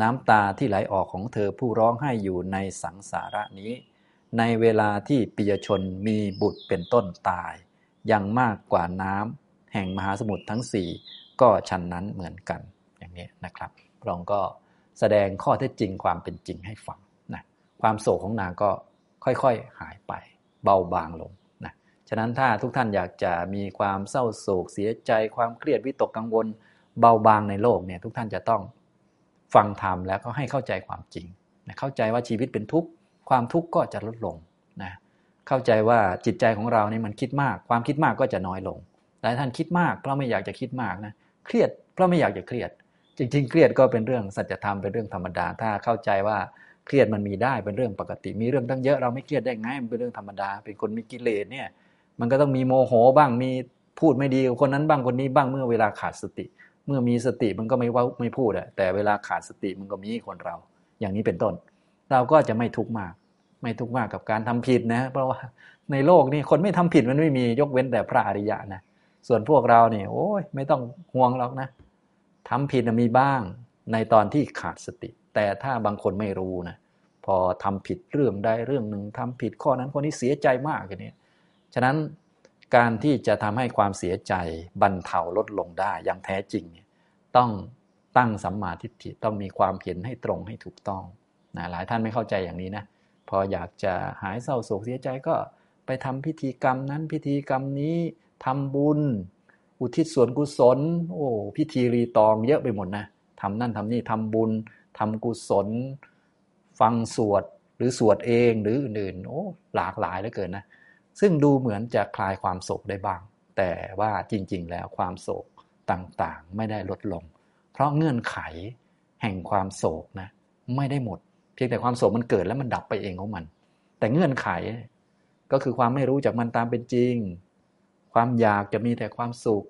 น้ำตาที่ไหลออกของเธอผู้ร้องไห้อยู่ในสังสาระนี้ ในเวลาที่ปิยชนมีบุตรเป็นต้นตาย ยังมากกว่าน้ำแห่งมหาสมุทรทั้งสี่ก็ฉันนั้นเหมือนกันอย่างนี้นะครับลองก็แสดงข้อเท็จจริงความเป็นจริงให้ฟังนะความโศกของนางก็ค่อยๆหายไป เบาบางลงนะฉะนั้นถ้าทุกท่านอยากจะมีความเศร้าโศกเสียใจ ความเครียดวิตกกังวล เบาบางในโลกเนี่ยทุกท่านจะต้องฟังธรรมแล้วก็ให้เข้าใจความจริงนะเข้าใจว่าชีวิตเป็นทุกข์ความทุกข์ก็จะลดลงนะเข้าใจว่าจิตใจของเราเนี่ยมันคิดมาก ความคิดมากก็จะน้อยลงหลายท่านคิดมากเพราะไม่อยากจะคิดมากนะเครียดเพราะไม่อยากจะเครียด จริง ๆ เครียดก็เป็นเรื่องสัจธรรมเป็นเรื่องธรรมดา ถ้าเข้าใจว่าเครียดมันมีได้เป็นเรื่องปกติ มีเรื่องตั้งเยอะเราไม่เครียดได้ไงมันเป็นเรื่องธรรมดา เป็นคนมีกิเลสเนี่ยมันก็ต้องมีโมโหบ้างมีพูดไม่ดีคนนั้นบ้างคนนี้บ้างเมื่อเวลาขาดสติ เมื่อมีสติมันก็ไม่ว่าไม่พูดอะแต่เวลาขาดสติมันก็มีคนเรา อย่างนี้เป็นต้น เราก็จะไม่ทุกข์มาก ไม่ทุกข์มากกับการทำผิดนะ เพราะว่าในโลกนี้คนไม่ทำผิดมันไม่มียกเว้นแต่พระอริยะนะส่วนพวกเราเนี่ยโอ้ยไม่ต้องห่วงหรอกนะทำผิดมีบ้างในตอนที่ขาดสติ แต่ถ้าบางคนไม่รู้นะพอทำผิดเรื่องใดเรื่องหนึ่งทำผิดข้อนั้นคนนี้เสียใจมากอย่างนี้ฉะนั้น การที่จะทำให้ความเสียใจบรรเทาลดลงได้อย่างแท้จริงเนี่ยต้องตั้งสัมมาทิฏฐิต้องมีความเห็นให้ตรงให้ถูกต้องนะหลายท่านไม่เข้าใจอย่างนี้นะพออยากจะหายเศร้าโศกเสียใจก็ไปทำพิธีกรรมนั้นพิธีกรรมนี้ทำบุญ อุทิศส่วนกุศล โอ้พิธีรีตองเยอะไปหมดนะทำนั่นทำนี่ทำบุญทำกุศล ฟังสวดหรือสวดเองหรืออื่นๆโอ้หลากหลายเหลือเกินนะ ซึ่งดูเหมือนจะคลายความโศกได้บ้าง แต่ว่าจริง ๆ แล้วความโศกต่างๆ ไม่ได้ลดลง เพราะเงื่อนไขแห่งความโศกนะไม่ได้หมด เพียงแต่ความโศกมันเกิดแล้วมันดับไปเองของมัน แต่เงื่อนไขก็คือความไม่รู้จากมันตามเป็นจริง ความอยากจะมีแต่ความสุข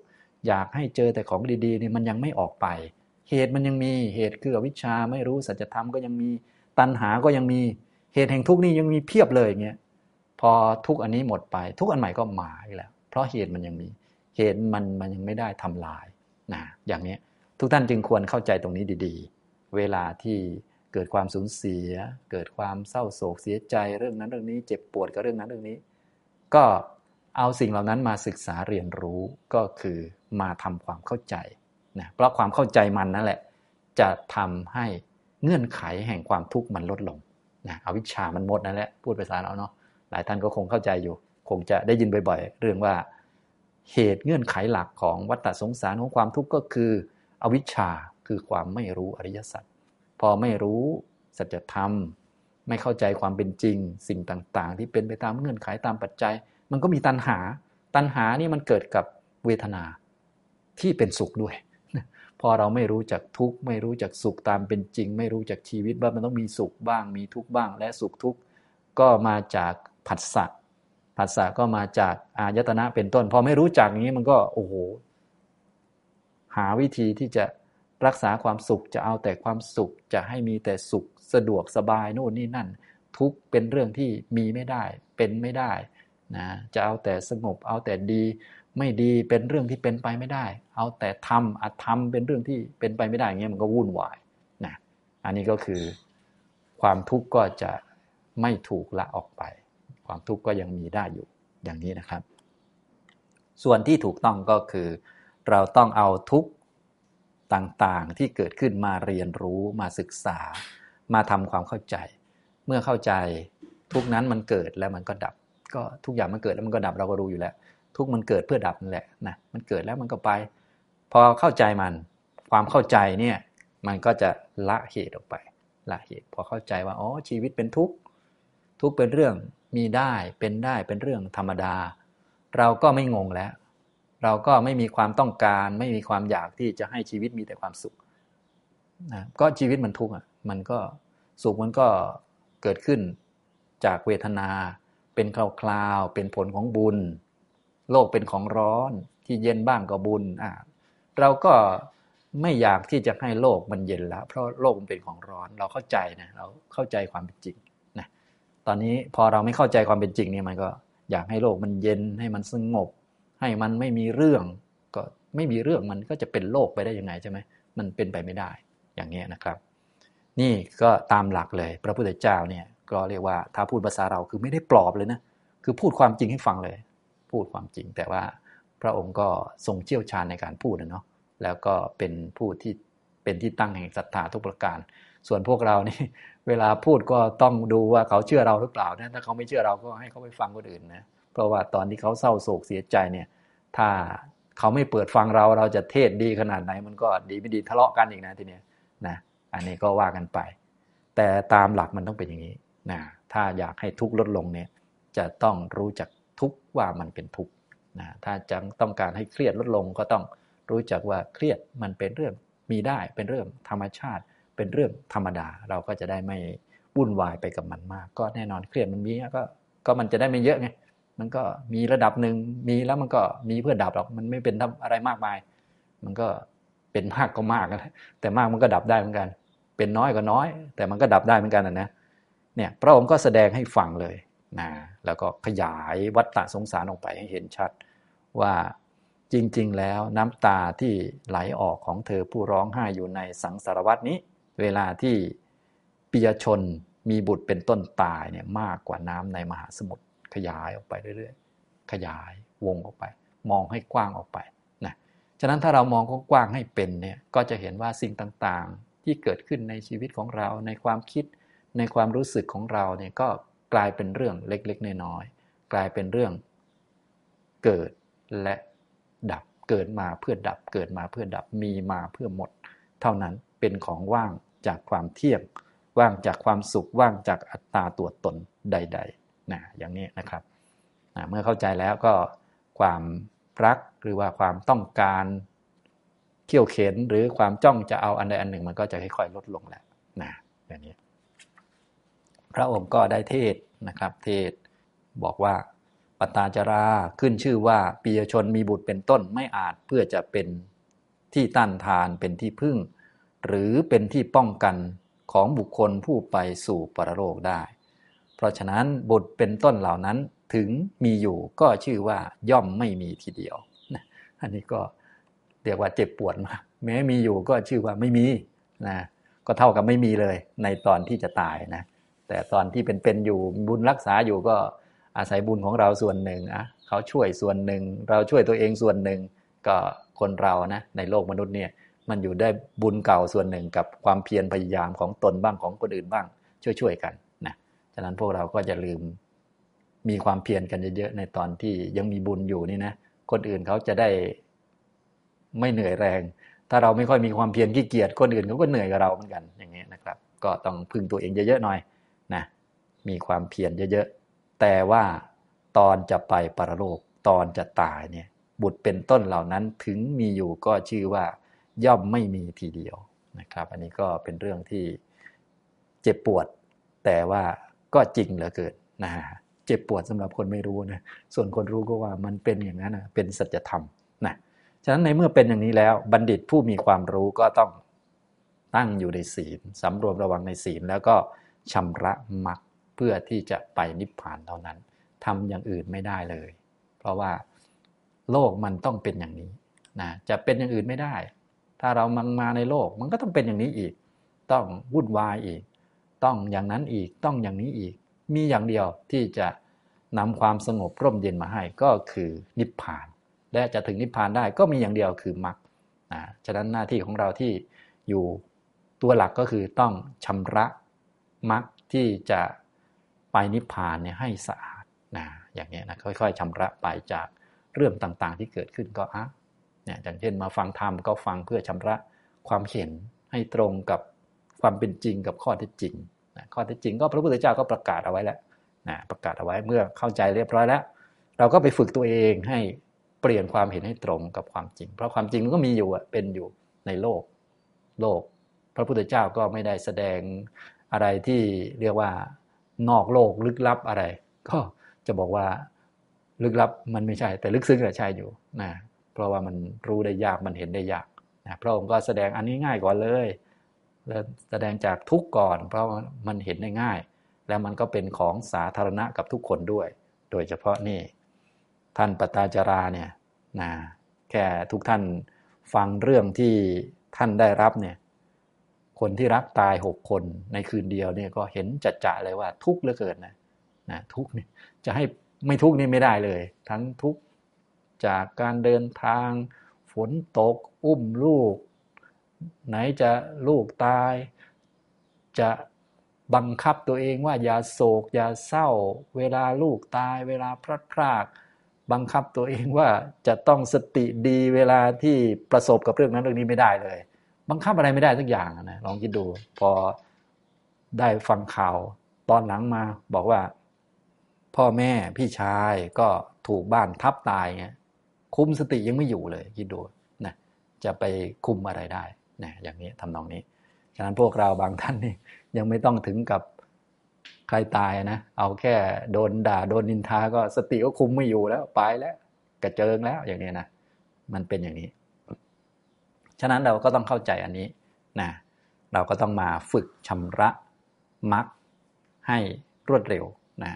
อยากให้เจอแต่ของดีๆนี่มันยังไม่ออกไป เหตุมันยังมีเหตุคืออวิชชาไม่รู้สัจธรรมก็ยังมีตัณหาก็ยังมีเหตุแห่งทุกข์นี้ยังมีเพียบเลยอย่างเงี้ย พอทุกอันนี้หมดไป ทุกอันใหม่ก็มาอีกแล้ว เพราะเหตุมันยังมี เหตุมันมันยังไม่ได้ทำลายนะอย่างนี้ทุกท่านจึงควรเข้าใจตรงนี้ดีๆ เวลาที่เกิดความสูญเสีย เกิดความเศร้าโศกเสียใจเรื่องนั้นเรื่องนี้เจ็บปวดกับเรื่องนั้นเรื่องนี้ ก็เอาสิ่งเหล่านั้นมาศึกษาเรียนรู้ก็คือมาทำความเข้าใจนะเพราะความเข้าใจมันนั่นแหละ จะทำให้เงื่อนไขแห่งความทุกข์มันลดลงนะอวิชามันหมดนั่นแหละพูดภาษาเราเนาะ หลายท่านก็คงเข้าใจอยู่ คงจะได้ยินบ่อยๆ เรื่องว่าเหตุเงื่อนไขหลักของวัฏสงสารของความทุกข์ก็คือ อวิชชาคือความไม่รู้อริยสัจพอไม่รู้สัจธรรม ไม่เข้าใจความเป็นจริง สิ่งต่างๆ ที่เป็นไปตามเงื่อนไขตามปัจจัย มันก็มีตัณหา ตัณหานี่มันเกิดกับเวทนาที่เป็นสุขด้วย พอเราไม่รู้จักทุกข์ไม่รู้จักสุขตามเป็นจริง ไม่รู้จักชีวิตว่ามันต้องมีสุขบ้าง มีทุกข์บ้าง และสุขทุกข์ก็มาจาก ผัสสะผัสสะก็มาจากอายตนะเป็นต้น พอไม่รู้จักอย่างนี้มันก็โอ้โหหาวิธีที่จะรักษาความสุขจะเอาแต่ความสุขจะให้มีแต่สุขสะดวกสบายโน่นนี่นั่น ทุกเป็นเรื่องที่มีไม่ได้ เป็นไม่ได้นะจะเอาแต่สงบเอาแต่ดีไม่ดีเป็นเรื่องที่เป็นไปไม่ได้ เอาแต่ทำอัตทำเป็นเรื่องที่เป็นไปไม่ได้เงี้ยมันก็วุ่นวายนะอันนี้ก็คือความทุกข์ก็จะไม่ถูกละออกไป ความทุกข์ก็ยังมีได้อยู่อย่างนี้นะครับ ส่วนที่ถูกต้องก็คือ เราต้องเอาทุกข์ต่างๆที่เกิดขึ้นมาเรียนรู้มาศึกษา มาทำความเข้าใจ เมื่อเข้าใจทุกนั้นมันเกิดแล้วมันก็ดับ ก็ทุกอย่างมันเกิดแล้วมันก็ดับเราก็รู้อยู่แล้ว ทุกมันเกิดเพื่อดับนั่นแหละนะมันเกิดแล้วมันก็ไป พอเข้าใจมันความเข้าใจเนี่ยมันก็จะละเหตุออกไป ละเหตุพอเข้าใจว่าอ๋อชีวิตเป็นทุกข์ ทุกเป็นเรื่องมีได้เป็นได้เป็นเรื่องธรรมดา เราก็ไม่งงแล้ว เราก็ไม่มีความต้องการ ไม่มีความอยากที่จะให้ชีวิตมีแต่ความสุขนะก็ชีวิตมันทุกข์อะมันก็สุขมันก็เกิดขึ้นจากเวทนา เป็นคลาวๆเป็นผลของบุญ โลกเป็นของร้อนที่เย็นบ้างก็บุญอะเราก็ไม่อยากที่จะให้โลกมันเย็นแล้ว เพราะโลกมันเป็นของร้อน เราเข้าใจนะเราเข้าใจความเป็นจริง ตอนนี้พอเราไม่เข้าใจความเป็นจริงเนี่ยมันก็อยากให้โลกมันเย็นให้มันสงบ ให้มันไม่มีเรื่อง ก็ไม่มีเรื่องมันก็จะเป็นโลกไปได้ยังไงใช่ไหมมันเป็นไปไม่ได้อย่างนี้นะครับ นี่ก็ตามหลักเลย พระพุทธเจ้าเนี่ยก็เรียกว่าถ้าพูดภาษาเราคือไม่ได้ปลอบเลยนะคือพูดความจริงให้ฟังเลย พูดความจริงแต่ว่าพระองค์ก็ทรงเชี่ยวชาญในการพูดนะเนาะแล้วก็เป็นผู้ที่เป็นที่ตั้งแห่งศรัทธาทุกประการ ส่วนพวกเรานี่ เวลาพูดก็ต้องดูว่าเขาเชื่อเราหรือเปล่านะถ้าเขาไม่เชื่อเราก็ให้เขาไปฟังคนอื่นนะเพราะว่าตอนที่เขาเศร้าโศกเสียใจเนี่ย ถ้าเขาไม่เปิดฟังเราเราจะเทศดีขนาดไหน มันก็ดีไม่ดีทะเลาะกันอีกนะทีเนี้ยนะอันนี้ก็ว่ากันไป แต่ตามหลักมันต้องเป็นอย่างนี้นะถ้าอยากให้ทุกข์ลดลงเนี่ยจะต้องรู้จักทุกข์ว่ามันเป็นทุกข์นะถ้าจังต้องการให้เครียดลดลงก็ต้องรู้จักว่าเครียดมันเป็นเรื่องมีได้เป็นเรื่องธรรมชาติ เป็นเรื่องธรรมดา เราก็จะได้ไม่วุ่นวายไปกับมันมาก ก็แน่นอนเครียดมันมีก็ก็มันจะได้ไม่เยอะไงมันก็มีระดับหนึ่งมีแล้วมันก็มีเพื่อดับหรอกมันไม่เป็นอะไรมากมาย มันก็เป็นมากก็มากนะแต่มากมันก็ดับได้เหมือนกัน เป็นน้อยก็น้อย แต่มันก็ดับได้เหมือนกันนะเนี่ยพระองค์ก็แสดงให้ฟังเลยนะแล้วก็ขยายวัฏฏะสงสารออกไปให้เห็นชัดว่าจริง ๆ แล้วน้ำตาที่ไหลออกของเธอผู้ร้องไห้อยู่ในสังสารวัตนี้ เวลาที่ปิยชนมีบุตรเป็นต้นตายเนี่ยมากกว่าน้ำในมหาสมุทรขยายออกไปเรื่อยๆ ขยายวงออกไป มองให้กว้างออกไปนะฉะนั้นถ้าเรามองกว้างให้เป็นเนี่ยก็จะเห็นว่าสิ่งต่างๆ ที่เกิดขึ้นในชีวิตของเราในความคิด ในความรู้สึกของเราเนี่ยก็กลายเป็นเรื่องเล็กๆน้อยๆกลายเป็นเรื่องเกิดและดับเกิดมาเพื่อดับเกิดมาเพื่อดับมีมาเพื่อหมดเท่านั้น เป็นของว่างจากความเที่ยง ว่างจากความสุขว่างจากอัตตาตัวตนใดๆนะอย่างนี้นะครับนะเมื่อเข้าใจแล้วก็ความรักหรือว่าความต้องการเขี่ยวเข็นหรือความจ้องจะเอาอันใดอันหนึ่ง มันก็จะค่อยๆลดลงแหล้วนะอย่างนี้พระองค์ก็ได้เทศนะครับ เทศบอกว่าปตาจาราขึ้นชื่อว่าปียชนมีบุตรเป็นต้นไม่อาจเพื่อจะเป็นที่ต้านทานเป็นที่พึ่ง หรือเป็นที่ป้องกันของบุคคลผู้ไปสู่ปรโลกได้ เพราะฉะนั้นบุตรเป็นต้นเหล่านั้นถึงมีอยู่ก็ชื่อว่าย่อมไม่มีทีเดียวนะอันนี้ก็เรียกว่าเจ็บปวดมากแม้มีอยู่ก็ชื่อว่าไม่มีนะก็เท่ากับไม่มีเลยในตอนที่จะตายนะแต่ตอนที่เป็นๆอยู่บุญรักษาอยู่ก็อาศัยบุญของเราส่วนหนึ่งอะเขาช่วยส่วนหนึ่ง เราช่วยตัวเองส่วนหนึ่ง ก็คนเรานะในโลกมนุษย์เนี่ย มันอยู่ได้บุญเก่าส่วนหนึ่งกับความเพียรพยายามของตนบ้างของคนอื่นบ้าง ช่วยๆกันนะฉะนั้นพวกเราก็จะลืมมีความเพียรกันเยอะๆในตอนที่ยังมีบุญอยู่นี่นะคนอื่นเขาจะได้ไม่เหนื่อยแรง ถ้าเราไม่ค่อยมีความเพียรขี้เกียจคนอื่นเขาก็เหนื่อยกับเราเหมือนกันอย่างนี้นะครับ ก็ต้องพึ่งตัวเองเยอะๆหน่อยนะมีความเพียรเยอะๆแต่ว่าตอนจะไปปรโลกตอนจะตายเนี่ยบุตรเป็นต้นเหล่านั้นถึงมีอยู่ก็ชื่อว่า ย่อมไม่มีทีเดียวนะครับ อันนี้ก็เป็นเรื่องที่เจ็บปวด แต่ว่าก็จริงเหลือเกินนะฮะเจ็บปวดสำหรับคนไม่รู้นะส่วนคนรู้ก็ว่ามันเป็นอย่างนั้นนะเป็นสัจธรรมนะฉะนั้นในเมื่อเป็นอย่างนี้แล้ว บัณฑิตผู้มีความรู้ก็ต้องตั้งอยู่ในศีลสำรวมระวังในศีลแล้วก็ชำระมรรคเพื่อที่จะไปนิพพานเท่านั้นทำอย่างอื่นไม่ได้เลย เพราะว่าโลกมันต้องเป็นอย่างนี้นะจะเป็นอย่างอื่นไม่ได้ ถ้าเรามังมาในโลก มันก็ต้องเป็นอย่างนี้อีก ต้องวุ่นวายอีก ต้องอย่างนั้นอีกต้องอย่างนี้อีก มีอย่างเดียวที่จะนำความสงบร่มเย็นมาให้ก็คือนิพพาน และจะถึงนิพพานได้ก็มีอย่างเดียวคือมรรคนะฉะนั้นหน้าที่ของเราที่อยู่ตัวหลักก็คือต้องชำระมรรคที่จะไปนิพพานเนี่ยให้สะอาดนะอย่างนี้นะค่อยๆชำระไปจากเรื่องต่างๆ ที่เกิดขึ้นก็อะ เนี่ยอย่างเช่นมาฟังธรรมก็ฟังเพื่อชำระความเห็นให้ตรงกับความเป็นจริงกับข้อเท็จจริงนะข้อเท็จจริงก็พระพุทธเจ้าก็ประกาศเอาไว้แล้วนะประกาศเอาไว้เมื่อเข้าใจเรียบร้อยแล้ว เราก็ไปฝึกตัวเองให้เปลี่ยนความเห็นให้ตรงกับความจริง เพราะความจริงมันก็มีอยู่เป็นอยู่ในโลกโลก พระพุทธเจ้าก็ไม่ได้แสดงอะไรที่เรียกว่านอกโลกลึกลับอะไร ก็จะบอกว่าลึกลับมันไม่ใช่ แต่ลึกซึ้งใช่อยู่นะ เพราะว่ามันรู้ได้ยากมันเห็นได้ยากนะพระองค์ก็แสดงอันนี้ง่ายก่อนเลยแล้วแสดงจากทุกก่อน เพราะมันเห็นได้ง่าย แล้วมันก็เป็นของสาธารณะกับทุกคนด้วย โดยเฉพาะนี่ ท่านปตาจาราเนี่ยนะแค่ทุกท่านฟังเรื่องที่ท่านได้รับเนี่ยคนที่รักตายหกคนในคืนเดียวเนี่ยก็เห็นจัดจ่าเลยว่าทุกข์เหลือเกินนะนะทุกข์นี่จะให้ไม่ทุกข์นี่ไม่ได้เลย ทั้งทุกข์ จากการเดินทาง ฝนตก อุ้มลูก ไหนจะลูกตาย จะบังคับตัวเองว่าอย่าโศก อย่าเศร้า เวลาลูกตาย เวลาพลัดพราก บังคับตัวเองว่าจะต้องสติดีเวลาที่ประสบกับเรื่องนั้นเรื่องนี้ไม่ได้เลย บังคับอะไรไม่ได้สักอย่างนะลองคิดดูพอได้ฟังข่าวตอนหลังมาบอกว่า พ่อแม่พี่ชายก็ถูกบ้านทับตายเงี้ย คุมสติยังไม่อยู่เลยคิดดูนะจะไปคุมอะไรได้นะอย่างนี้ทำนองนี้ ฉะนั้นพวกเราบางท่านนี่ยังไม่ต้องถึงกับใครตายนะ เอาแค่โดนด่าโดนนินทาก็สติก็คุมไม่อยู่แล้วไปแล้วกระเจิงแล้วอย่างนี้นะมันเป็นอย่างนี้ ฉะนั้นเราก็ต้องเข้าใจอันนี้นะเราก็ต้องมาฝึกชำระมักให้รวดเร็วนะ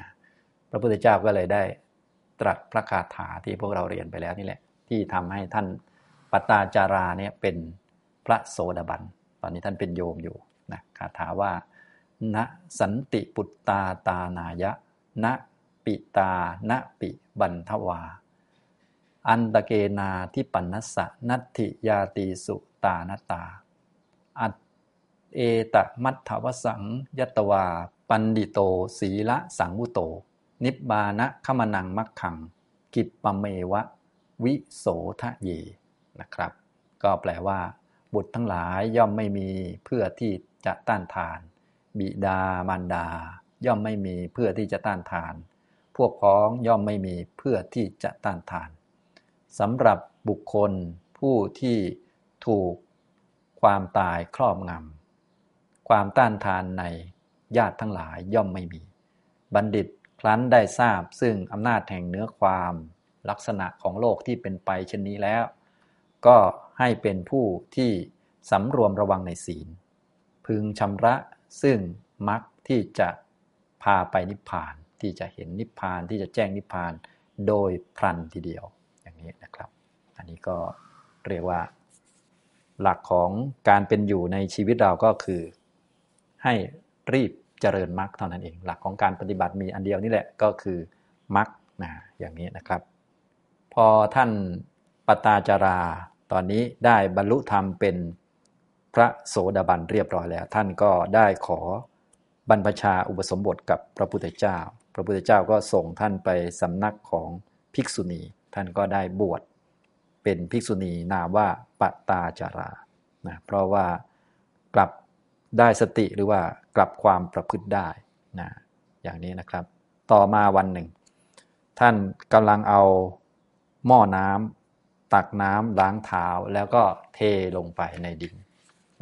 พระพุทธเจ้าก็เลยได้ ตรัสพระคาถาที่พวกเราเรียนไปแล้วนี่แหละ ที่ทำให้ท่านปตาจาราเนี่ยเป็นพระโสดาบัน ตอนนี้ท่านเป็นโยมอยู่นะคาถาว่า ณสันติปุตตาตานายะ ณปิตา ณปิบันทวา อันตะเกนาที่ปันนัสสะนัตถิยาตีสุตานตา อัตเอตมัทธวสังยตวา ปันดิโต ศีละสังวุโต นิบบานะขมนังมักขัง กิปปเมวะ วิโสทะเยนะครับ ก็แปลว่า บุตรทั้งหลายย่อมไม่มีเพื่อที่จะต้านทาน บิดามารดา ย่อมไม่มีเพื่อที่จะต้านทาน พวกพ้องย่อมไม่มีเพื่อที่จะต้านทานสำหรับบุคคลผู้ที่ถูกความตายครอบงำความต้านทานในญาติทั้งหลายย่อมไม่มี บัณฑิต ครั้นได้ทราบซึ่งอำนาจแห่งเนื้อความลักษณะของโลกที่เป็นไปเช่นนี้แล้ว ก็ให้เป็นผู้ที่สำรวมระวังในศีล พึงชำระซึ่งมรรคที่จะพาไปนิพพาน ที่จะเห็นนิพพานที่จะแจ้งนิพพานโดยพลันทีเดียวอย่างนี้นะครับ อันนี้ก็เรียกว่า หลักของการเป็นอยู่ในชีวิตเราก็คือ ให้รีบ เจริญมรรคเท่านั้นเอง หลักของการปฏิบัติมีอันเดียวนี่แหละก็คือมรรคนะอย่างนี้นะครับ พอท่านปตาจารา ตอนนี้ได้บรรลุธรรมเป็นพระโสดาบันเรียบร้อยแล้ว ท่านก็ได้ขอบรรพชาอุปสมบทกับพระพุทธเจ้า พระพุทธเจ้าก็ส่งท่านไปสำนักของภิกษุณี ท่านก็ได้บวชเป็นภิกษุณีนามว่าปตาจารานะเพราะว่ากลับ ได้สติหรือว่ากลับความประพฤติได้นะอย่างนี้นะครับ ต่อมาวันหนึ่ง ท่านกำลังเอาหม้อน้ำตักน้ำล้างเท้าแล้วก็เทลงไปในดิน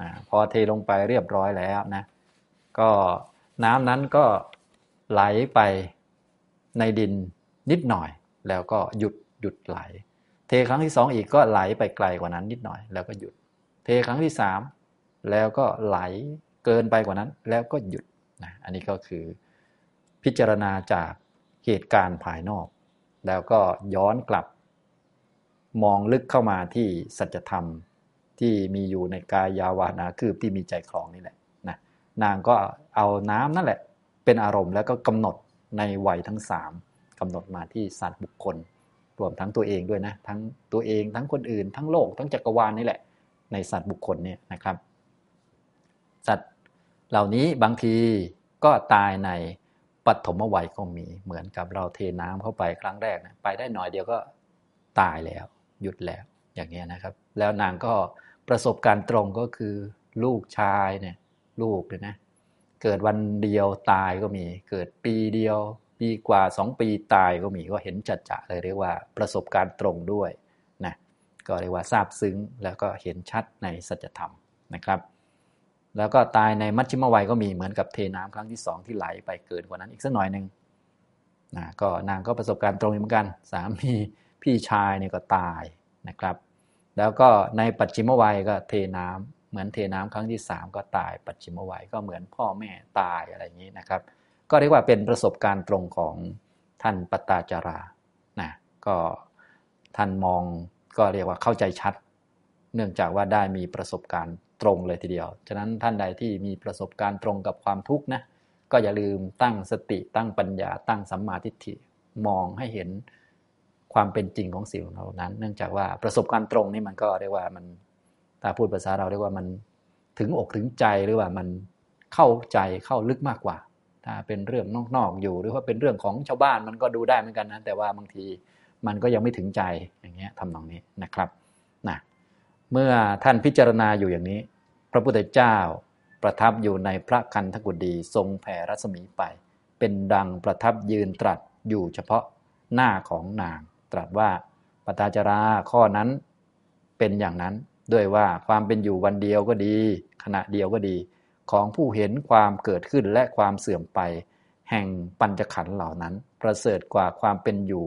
นะพอเทลงไปเรียบร้อยแล้วนะก็น้ำนั้นก็ไหลไปในดินนิดหน่อย แล้วก็หยุดหยุดไหล เทครั้งที่สองอีกก็ไหลไปไกลกว่านั้นนิดหน่อย แล้วก็หยุด เทครั้งที่สาม แล้วก็ไหลเกินไปกว่านั้น แล้วก็หยุดนะอันนี้ก็คือพิจารณาจากเหตุการณ์ภายนอก แล้วก็ย้อนกลับ มองลึกเข้ามาที่สัจธรรมที่มีอยู่ในกายาวานาคืบที่มีใจคลองนี่แหละนะนางก็เอาน้ำนั่นแหละ เป็นอารมณ์แล้วก็กำหนดในวัยทั้งสามกำหนดมาที่สัตว์บุคคล รวมทั้งตัวเองด้วยนะ ทั้งตัวเองทั้งคนอื่น ทั้งโลกทั้งจักรวาลนี่แหละ ในสัตว์บุคคลเนี่ยนะครับ สัตว์เหล่านี้บางทีก็ตายในปฐมวัยก็มีเหมือนกับเราเทน้ำเข้าไปครั้งแรกนะไปได้หน่อยเดียวก็ตายแล้ว หยุดแล้วอย่างเงี้ยนะครับ แล้วนางก็ประสบการณ์ตรงก็คือ ลูกชายเนี่ยลูกเลยนะเกิดวันเดียวตายก็มี เกิดปีเดียว ปีกว่าสองปีตายก็มีก็เห็นจัดจะเลยเรียกว่าประสบการณ์ตรงด้วยนะก็เรียกว่าทราบซึ้งแล้วก็เห็นชัดในสัจธรรมนะครับ แล้วก็ตายในมัชชิมวัยก็มีเหมือนกับเทน้ำครั้งที่สองที่ไหลไปเกินกว่านั้นอีกสักหน่อยหนึ่งนะก็นางก็ประสบการณ์ตรงเหมือนกัน สามีพี่ชายเนี่ยก็ตายนะครับ แล้วก็ในปัจฉิมวัยก็เทน้ำเหมือนเทน้ำครั้งที่สามก็ตาย ปัจฉิมวัยก็เหมือนพ่อแม่ตายอะไรอย่างนี้นะครับ ก็เรียกว่าเป็นประสบการณ์ตรงของท่านปตาจารานะก็ท่านมองก็เรียกว่าเข้าใจชัด เนื่องจากว่าได้มีประสบการณ์ ตรงเลยทีเดียว ฉะนั้นท่านใดที่มีประสบการณ์ตรงกับความทุกข์นะ ก็อย่าลืมตั้งสติตั้งปัญญา ตั้งสัมมาทิฏฐิมองให้เห็นความเป็นจริงของสิ่งเหล่านั้น เนื่องจากว่าประสบการณ์ตรงนี่มันก็เรียกว่ามันถ้าพูดภาษาเราเรียกว่ามันถึงอกถึงใจหรือว่ามันเข้าใจเข้าลึกมากกว่า ถ้าเป็นเรื่องนอกๆอยู่ หรือว่าเป็นเรื่องของชาวบ้านมันก็ดูได้เหมือนกันนะแต่ว่าบางทีมันก็ยังไม่ถึงใจอย่างเงี้ยทำนองนี้นะครับ เมื่อท่านพิจารณาอยู่อย่างนี้ พระพุทธเจ้าประทับอยู่ในพระคันธกุฎีทรงแผ่รัศมีไป เป็นดังประทับยืนตรัสอยู่เฉพาะหน้าของนาง ตรัสว่าปตาจาราข้อนั้นเป็นอย่างนั้นด้วยว่าความเป็นอยู่วันเดียวก็ดี ขณะเดียวก็ดี ของผู้เห็นความเกิดขึ้นและความเสื่อมไป แห่งปัญจขันธ์เหล่านั้น ประเสริฐกว่าความเป็นอยู่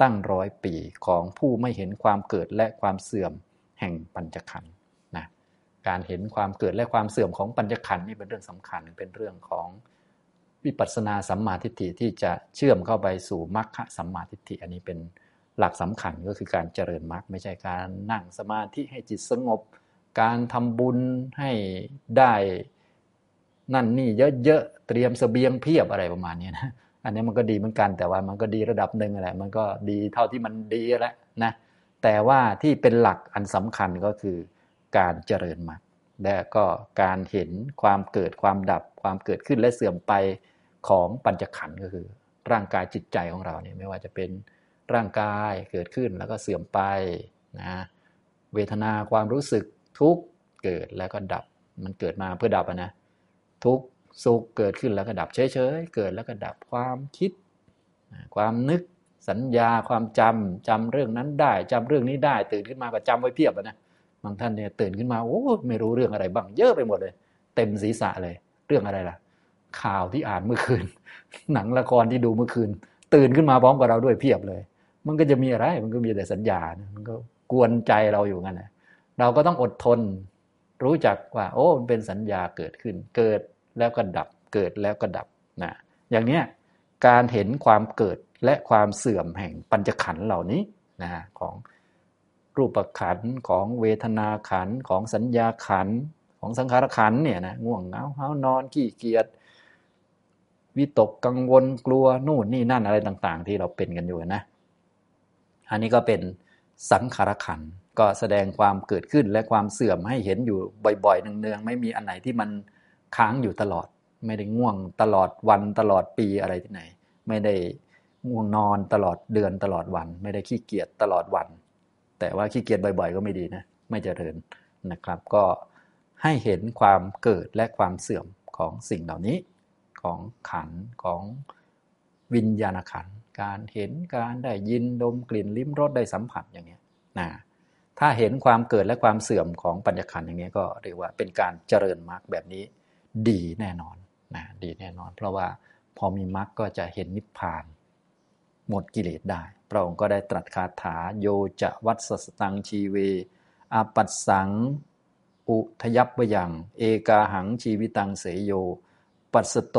ตั้งร้อยปีของผู้ไม่เห็นความเกิดและความเสื่อม แห่งปัญจขันธ์นะการเห็นความเกิดและความเสื่อมของปัญจขันธ์นี่เป็นเรื่องสำคัญเป็นเรื่องของวิปัสสนาสัมมาทิฏฐิที่จะเชื่อมเข้าไปสู่มรรคสัมมาทิฏฐิอันนี้เป็นหลักสำคัญก็คือการเจริญมรรคไม่ใช่การนั่งสมาธิให้จิตสงบ การทำบุญให้ได้นั่นนี่เยอะๆเตรียมสเสบียงเพียบอะไรประมาณนี้นะอันนี้มันก็ดีเหมือนกันแต่ว่ามันก็ดีระดับหนึ่งแหละมันก็ดีเท่าที่มันดีแล้วนะ แต่ว่าที่เป็นหลักอันสำคัญก็คือการเจริญมรรคและก็การเห็นความเกิดความดับความเกิดขึ้นและเสื่อมไปของปัญจขันธ์ก็คือ ร่างกายจิตใจของเราเนี่ยไม่ว่าจะเป็นร่างกายเกิดขึ้นแล้วก็เสื่อมไปนะเวทนาความรู้สึกทุกเกิดแล้วก็ดับ มันเกิดมาเพื่อดับนะทุกสุขเกิดขึ้นแล้วก็ดับเฉยๆเกิดแล้วก็ดับความคิด ความนึก สัญญาความจำจำเรื่องนั้นได้จำเรื่องนี้ได้ ตื่นขึ้นมาก็จำไว้เพียบนะบางท่านเนี่ยตื่นขึ้นมาโอ้ไม่รู้เรื่องอะไรบ้างเยอะไปหมดเลย เต็มศีรษะเลย เรื่องอะไรล่ะ ข่าวที่อ่านเมื่อคืน หนังละครที่ดูเมื่อคืน ตื่นขึ้นมาพร้อมกับเราด้วยเพียบเลย มันก็จะมีอะไร มันก็มีแต่สัญญานะมันก็กวนใจเราอยู่งั้นนะเราก็ต้องอดทน รู้จักว่า โอ้มันเป็นสัญญาเกิดขึ้น เกิดแล้วก็ดับ เกิดแล้วก็ดับนะอย่างเนี้ยการเห็นความเกิด และความเสื่อมแห่งปัญจขันธ์เหล่านี้นะของรูปขันธ์ของเวทนาขันธ์ของสัญญาขันธ์ของสังขารขันธ์เนี่ยนะง่วงเหงาเฮานอนขี้เกียจวิตกกังวลกลัวนู่นนี่นั่นอะไรต่าง ๆ ที่เราเป็นกันอยู่นะอันนี้ก็เป็นสังขารขันธ์ก็แสดงความเกิดขึ้นและความเสื่อมให้เห็นอยู่บ่อยๆเนืองๆไม่มีอันไหนที่มันค้างอยู่ตลอด ไม่ได้ง่วงตลอดวันตลอดปีอะไรที่ไหน ไม่ได้ ง่วงนอนตลอดเดือนตลอดวัน ไม่ได้ขี้เกียจตลอดวัน แต่ว่าขี้เกียจบ่อย ๆ ก็ไม่ดีนะไม่เจริญนะครับ ก็ให้เห็นความเกิดและความเสื่อมของสิ่งเหล่านี้ของขันของวิญญาณขันการเห็นการได้ยินดมกลิ่นลิ้มรสได้สัมผัสอย่างนี้ยนะถ้าเห็นความเกิดและความเสื่อมของปัญญขันอย่างนี้ก็เรียกว่าเป็นการเจริญมรรคแบบนี้ดีแน่นอนนะดีแน่นอน เพราะว่าพอมีมรรคก็จะเห็นนิพพาน หมดกิเลสได้ พระองค์ก็ได้ตรัสคาถาโยจะวัตสตังชีเวอาปัสสัง อุทยับยัง เอกาหังชีวิตังเสยโย ปัสโต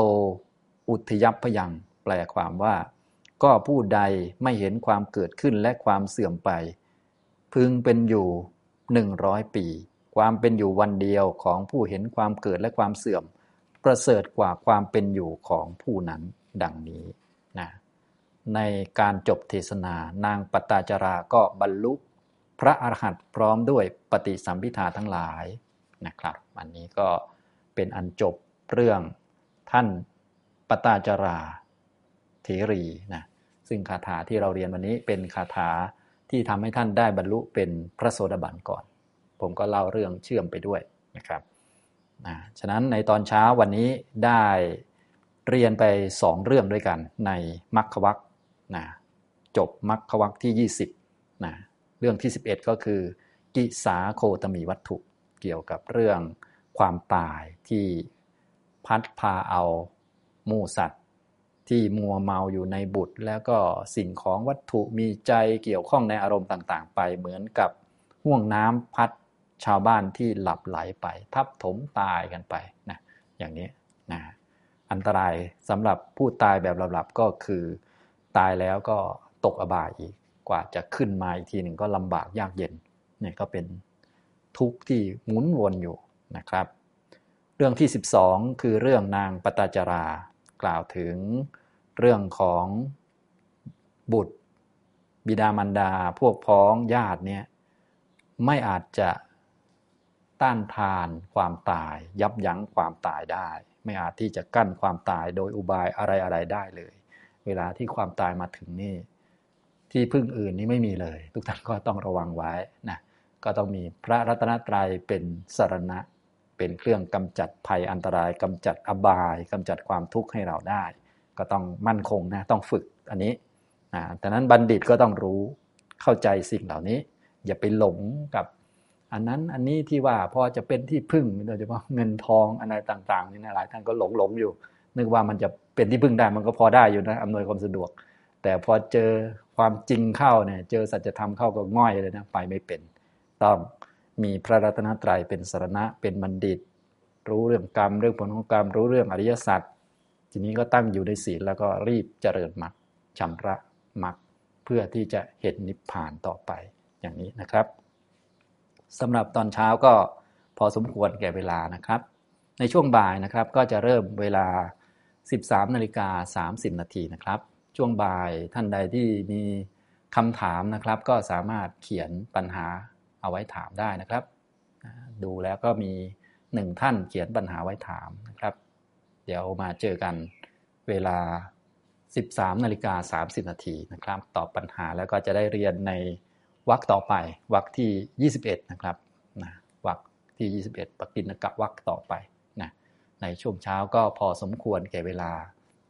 อุทยัพยัง แปลความว่า ก็ผู้ใดไม่เห็นความเกิดขึ้นและความเสื่อมไป พึงเป็นอยู่หนึ่งร้อยปี ความเป็นอยู่วันเดียวของผู้เห็นความเกิดและความเสื่อม ประเสริฐกว่าความเป็นอยู่ของผู้นั้นดังนี้นะ ในการจบเทศนา นางปตาจาราก็บรรลุพระอรหันต์พร้อมด้วยปฏิสัมพิทาทั้งหลายนะครับ อันนี้ก็เป็นอันจบเรื่องท่านปตาจาราเทรีนะซึ่งคาถาที่เราเรียนวันนี้เป็นคาถาที่ทำให้ท่านได้บรรลุเป็นพระโสดาบันก่อน ผมก็เล่าเรื่องเชื่อมไปด้วยนะครับนะฉะนั้นในตอนเช้าวันนี้ได้เรียนไปสองเรื่องด้วยกันในมัคควัก นะจบมัคควักที่ 20นะเรื่องที่ 11 ก็คือ กิสาโคตมีวัตถุเกี่ยวกับเรื่องความตายที่พัดพาเอาหมูสัตว์ที่มัวเมาอยู่ในบุตร แล้วก็สิ่งของวัตถุมีใจเกี่ยวข้องในอารมณ์ต่างๆ ไปเหมือนกับห่วงน้ำพัดชาวบ้านที่หลับไหลไป ทับถมตายกันไปนะอย่างนี้นะอันตรายสำหรับผู้ตายแบบหลับๆก็คือ ตายแล้วก็ตกอบายอีกกว่าจะขึ้นมาอีกทีหนึ่งก็ลำบากยากเย็นเนี่ยก็เป็นทุกข์ที่หมุนวนอยู่นะครับ เรื่องที่ 12 คือเรื่องนางปตาจรากล่าวถึงเรื่องของบุตร บิดามารดา พวกพ้องญาติเนี่ยไม่อาจจะต้านทานความตาย ยับยั้งความตายได้ ไม่อาจที่จะกั้นความตายโดยอุบายอะไรๆได้เลย เวลาที่ความตายมาถึงนี่ ที่พึ่งอื่นนี่ไม่มีเลย ทุกท่านก็ต้องระวังไว้นะก็ต้องมีพระรัตนตรัยเป็นสารณะ เป็นเครื่องกำจัดภัยอันตรายกำจัดอบายกำจัดความทุกข์ให้เราได้ ก็ต้องมั่นคงนะต้องฝึกอันนี้นะแต่นั้นบัณฑิตก็ต้องรู้เข้าใจสิ่งเหล่านี้ อย่าไปหลงกับ อันนั้นอันนี้ที่ว่าพอจะเป็นที่พึ่งโดยเฉพาะเงินทองอะไรต่างๆนี่นะหลายท่านก็หลงหลงอยู่ นึกว่ามันจะเป็นที่พึ่งได้มันก็พอได้อยู่นะอำนวยความสะดวก แต่พอเจอความจริงเข้าเนี่ยเจอสัจธรรมเข้าก็ง่อยเลยนะไปไม่เป็น ต้องมีพระรัตนตรัยเป็นสารณะเป็นบัณฑิต รู้เรื่องกรรมเรื่องผลของกรรมรู้เรื่องอริยสัจทีนี้ก็ตั้งอยู่ในศีลแล้วก็รีบเจริญมรรคชำระมรรคเพื่อที่จะเห็นนิพพานต่อไปอย่างนี้นะครับสำหรับตอนเช้าก็พอสมควรแก่เวลานะครับ ในช่วงบ่ายนะครับก็จะเริ่มเวลา 13นาฬิกา30 นาทีนะครับ ช่วงบ่ายท่านใดที่มีคำถามนะครับ ก็สามารถเขียนปัญหาเอาไว้ถามได้นะครับ ดูแล้วก็มีหนึ่งท่านเขียนปัญหาไว้ถามนะครับ เดี๋ยวมาเจอกันเวลา 13นาฬิกา30 นาทีนะครับ ตอบปัญหาแล้วก็จะได้เรียนในวรรคต่อไปวรรคที่ 21 นะครับนะวรรคที่ 21ปกินกะวรรคต่อไป ในช่วงเช้าก็พอสมควรแก่เวลา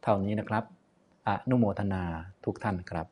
เท่านี้นะครับ อนุโมทนาทุกท่านครับ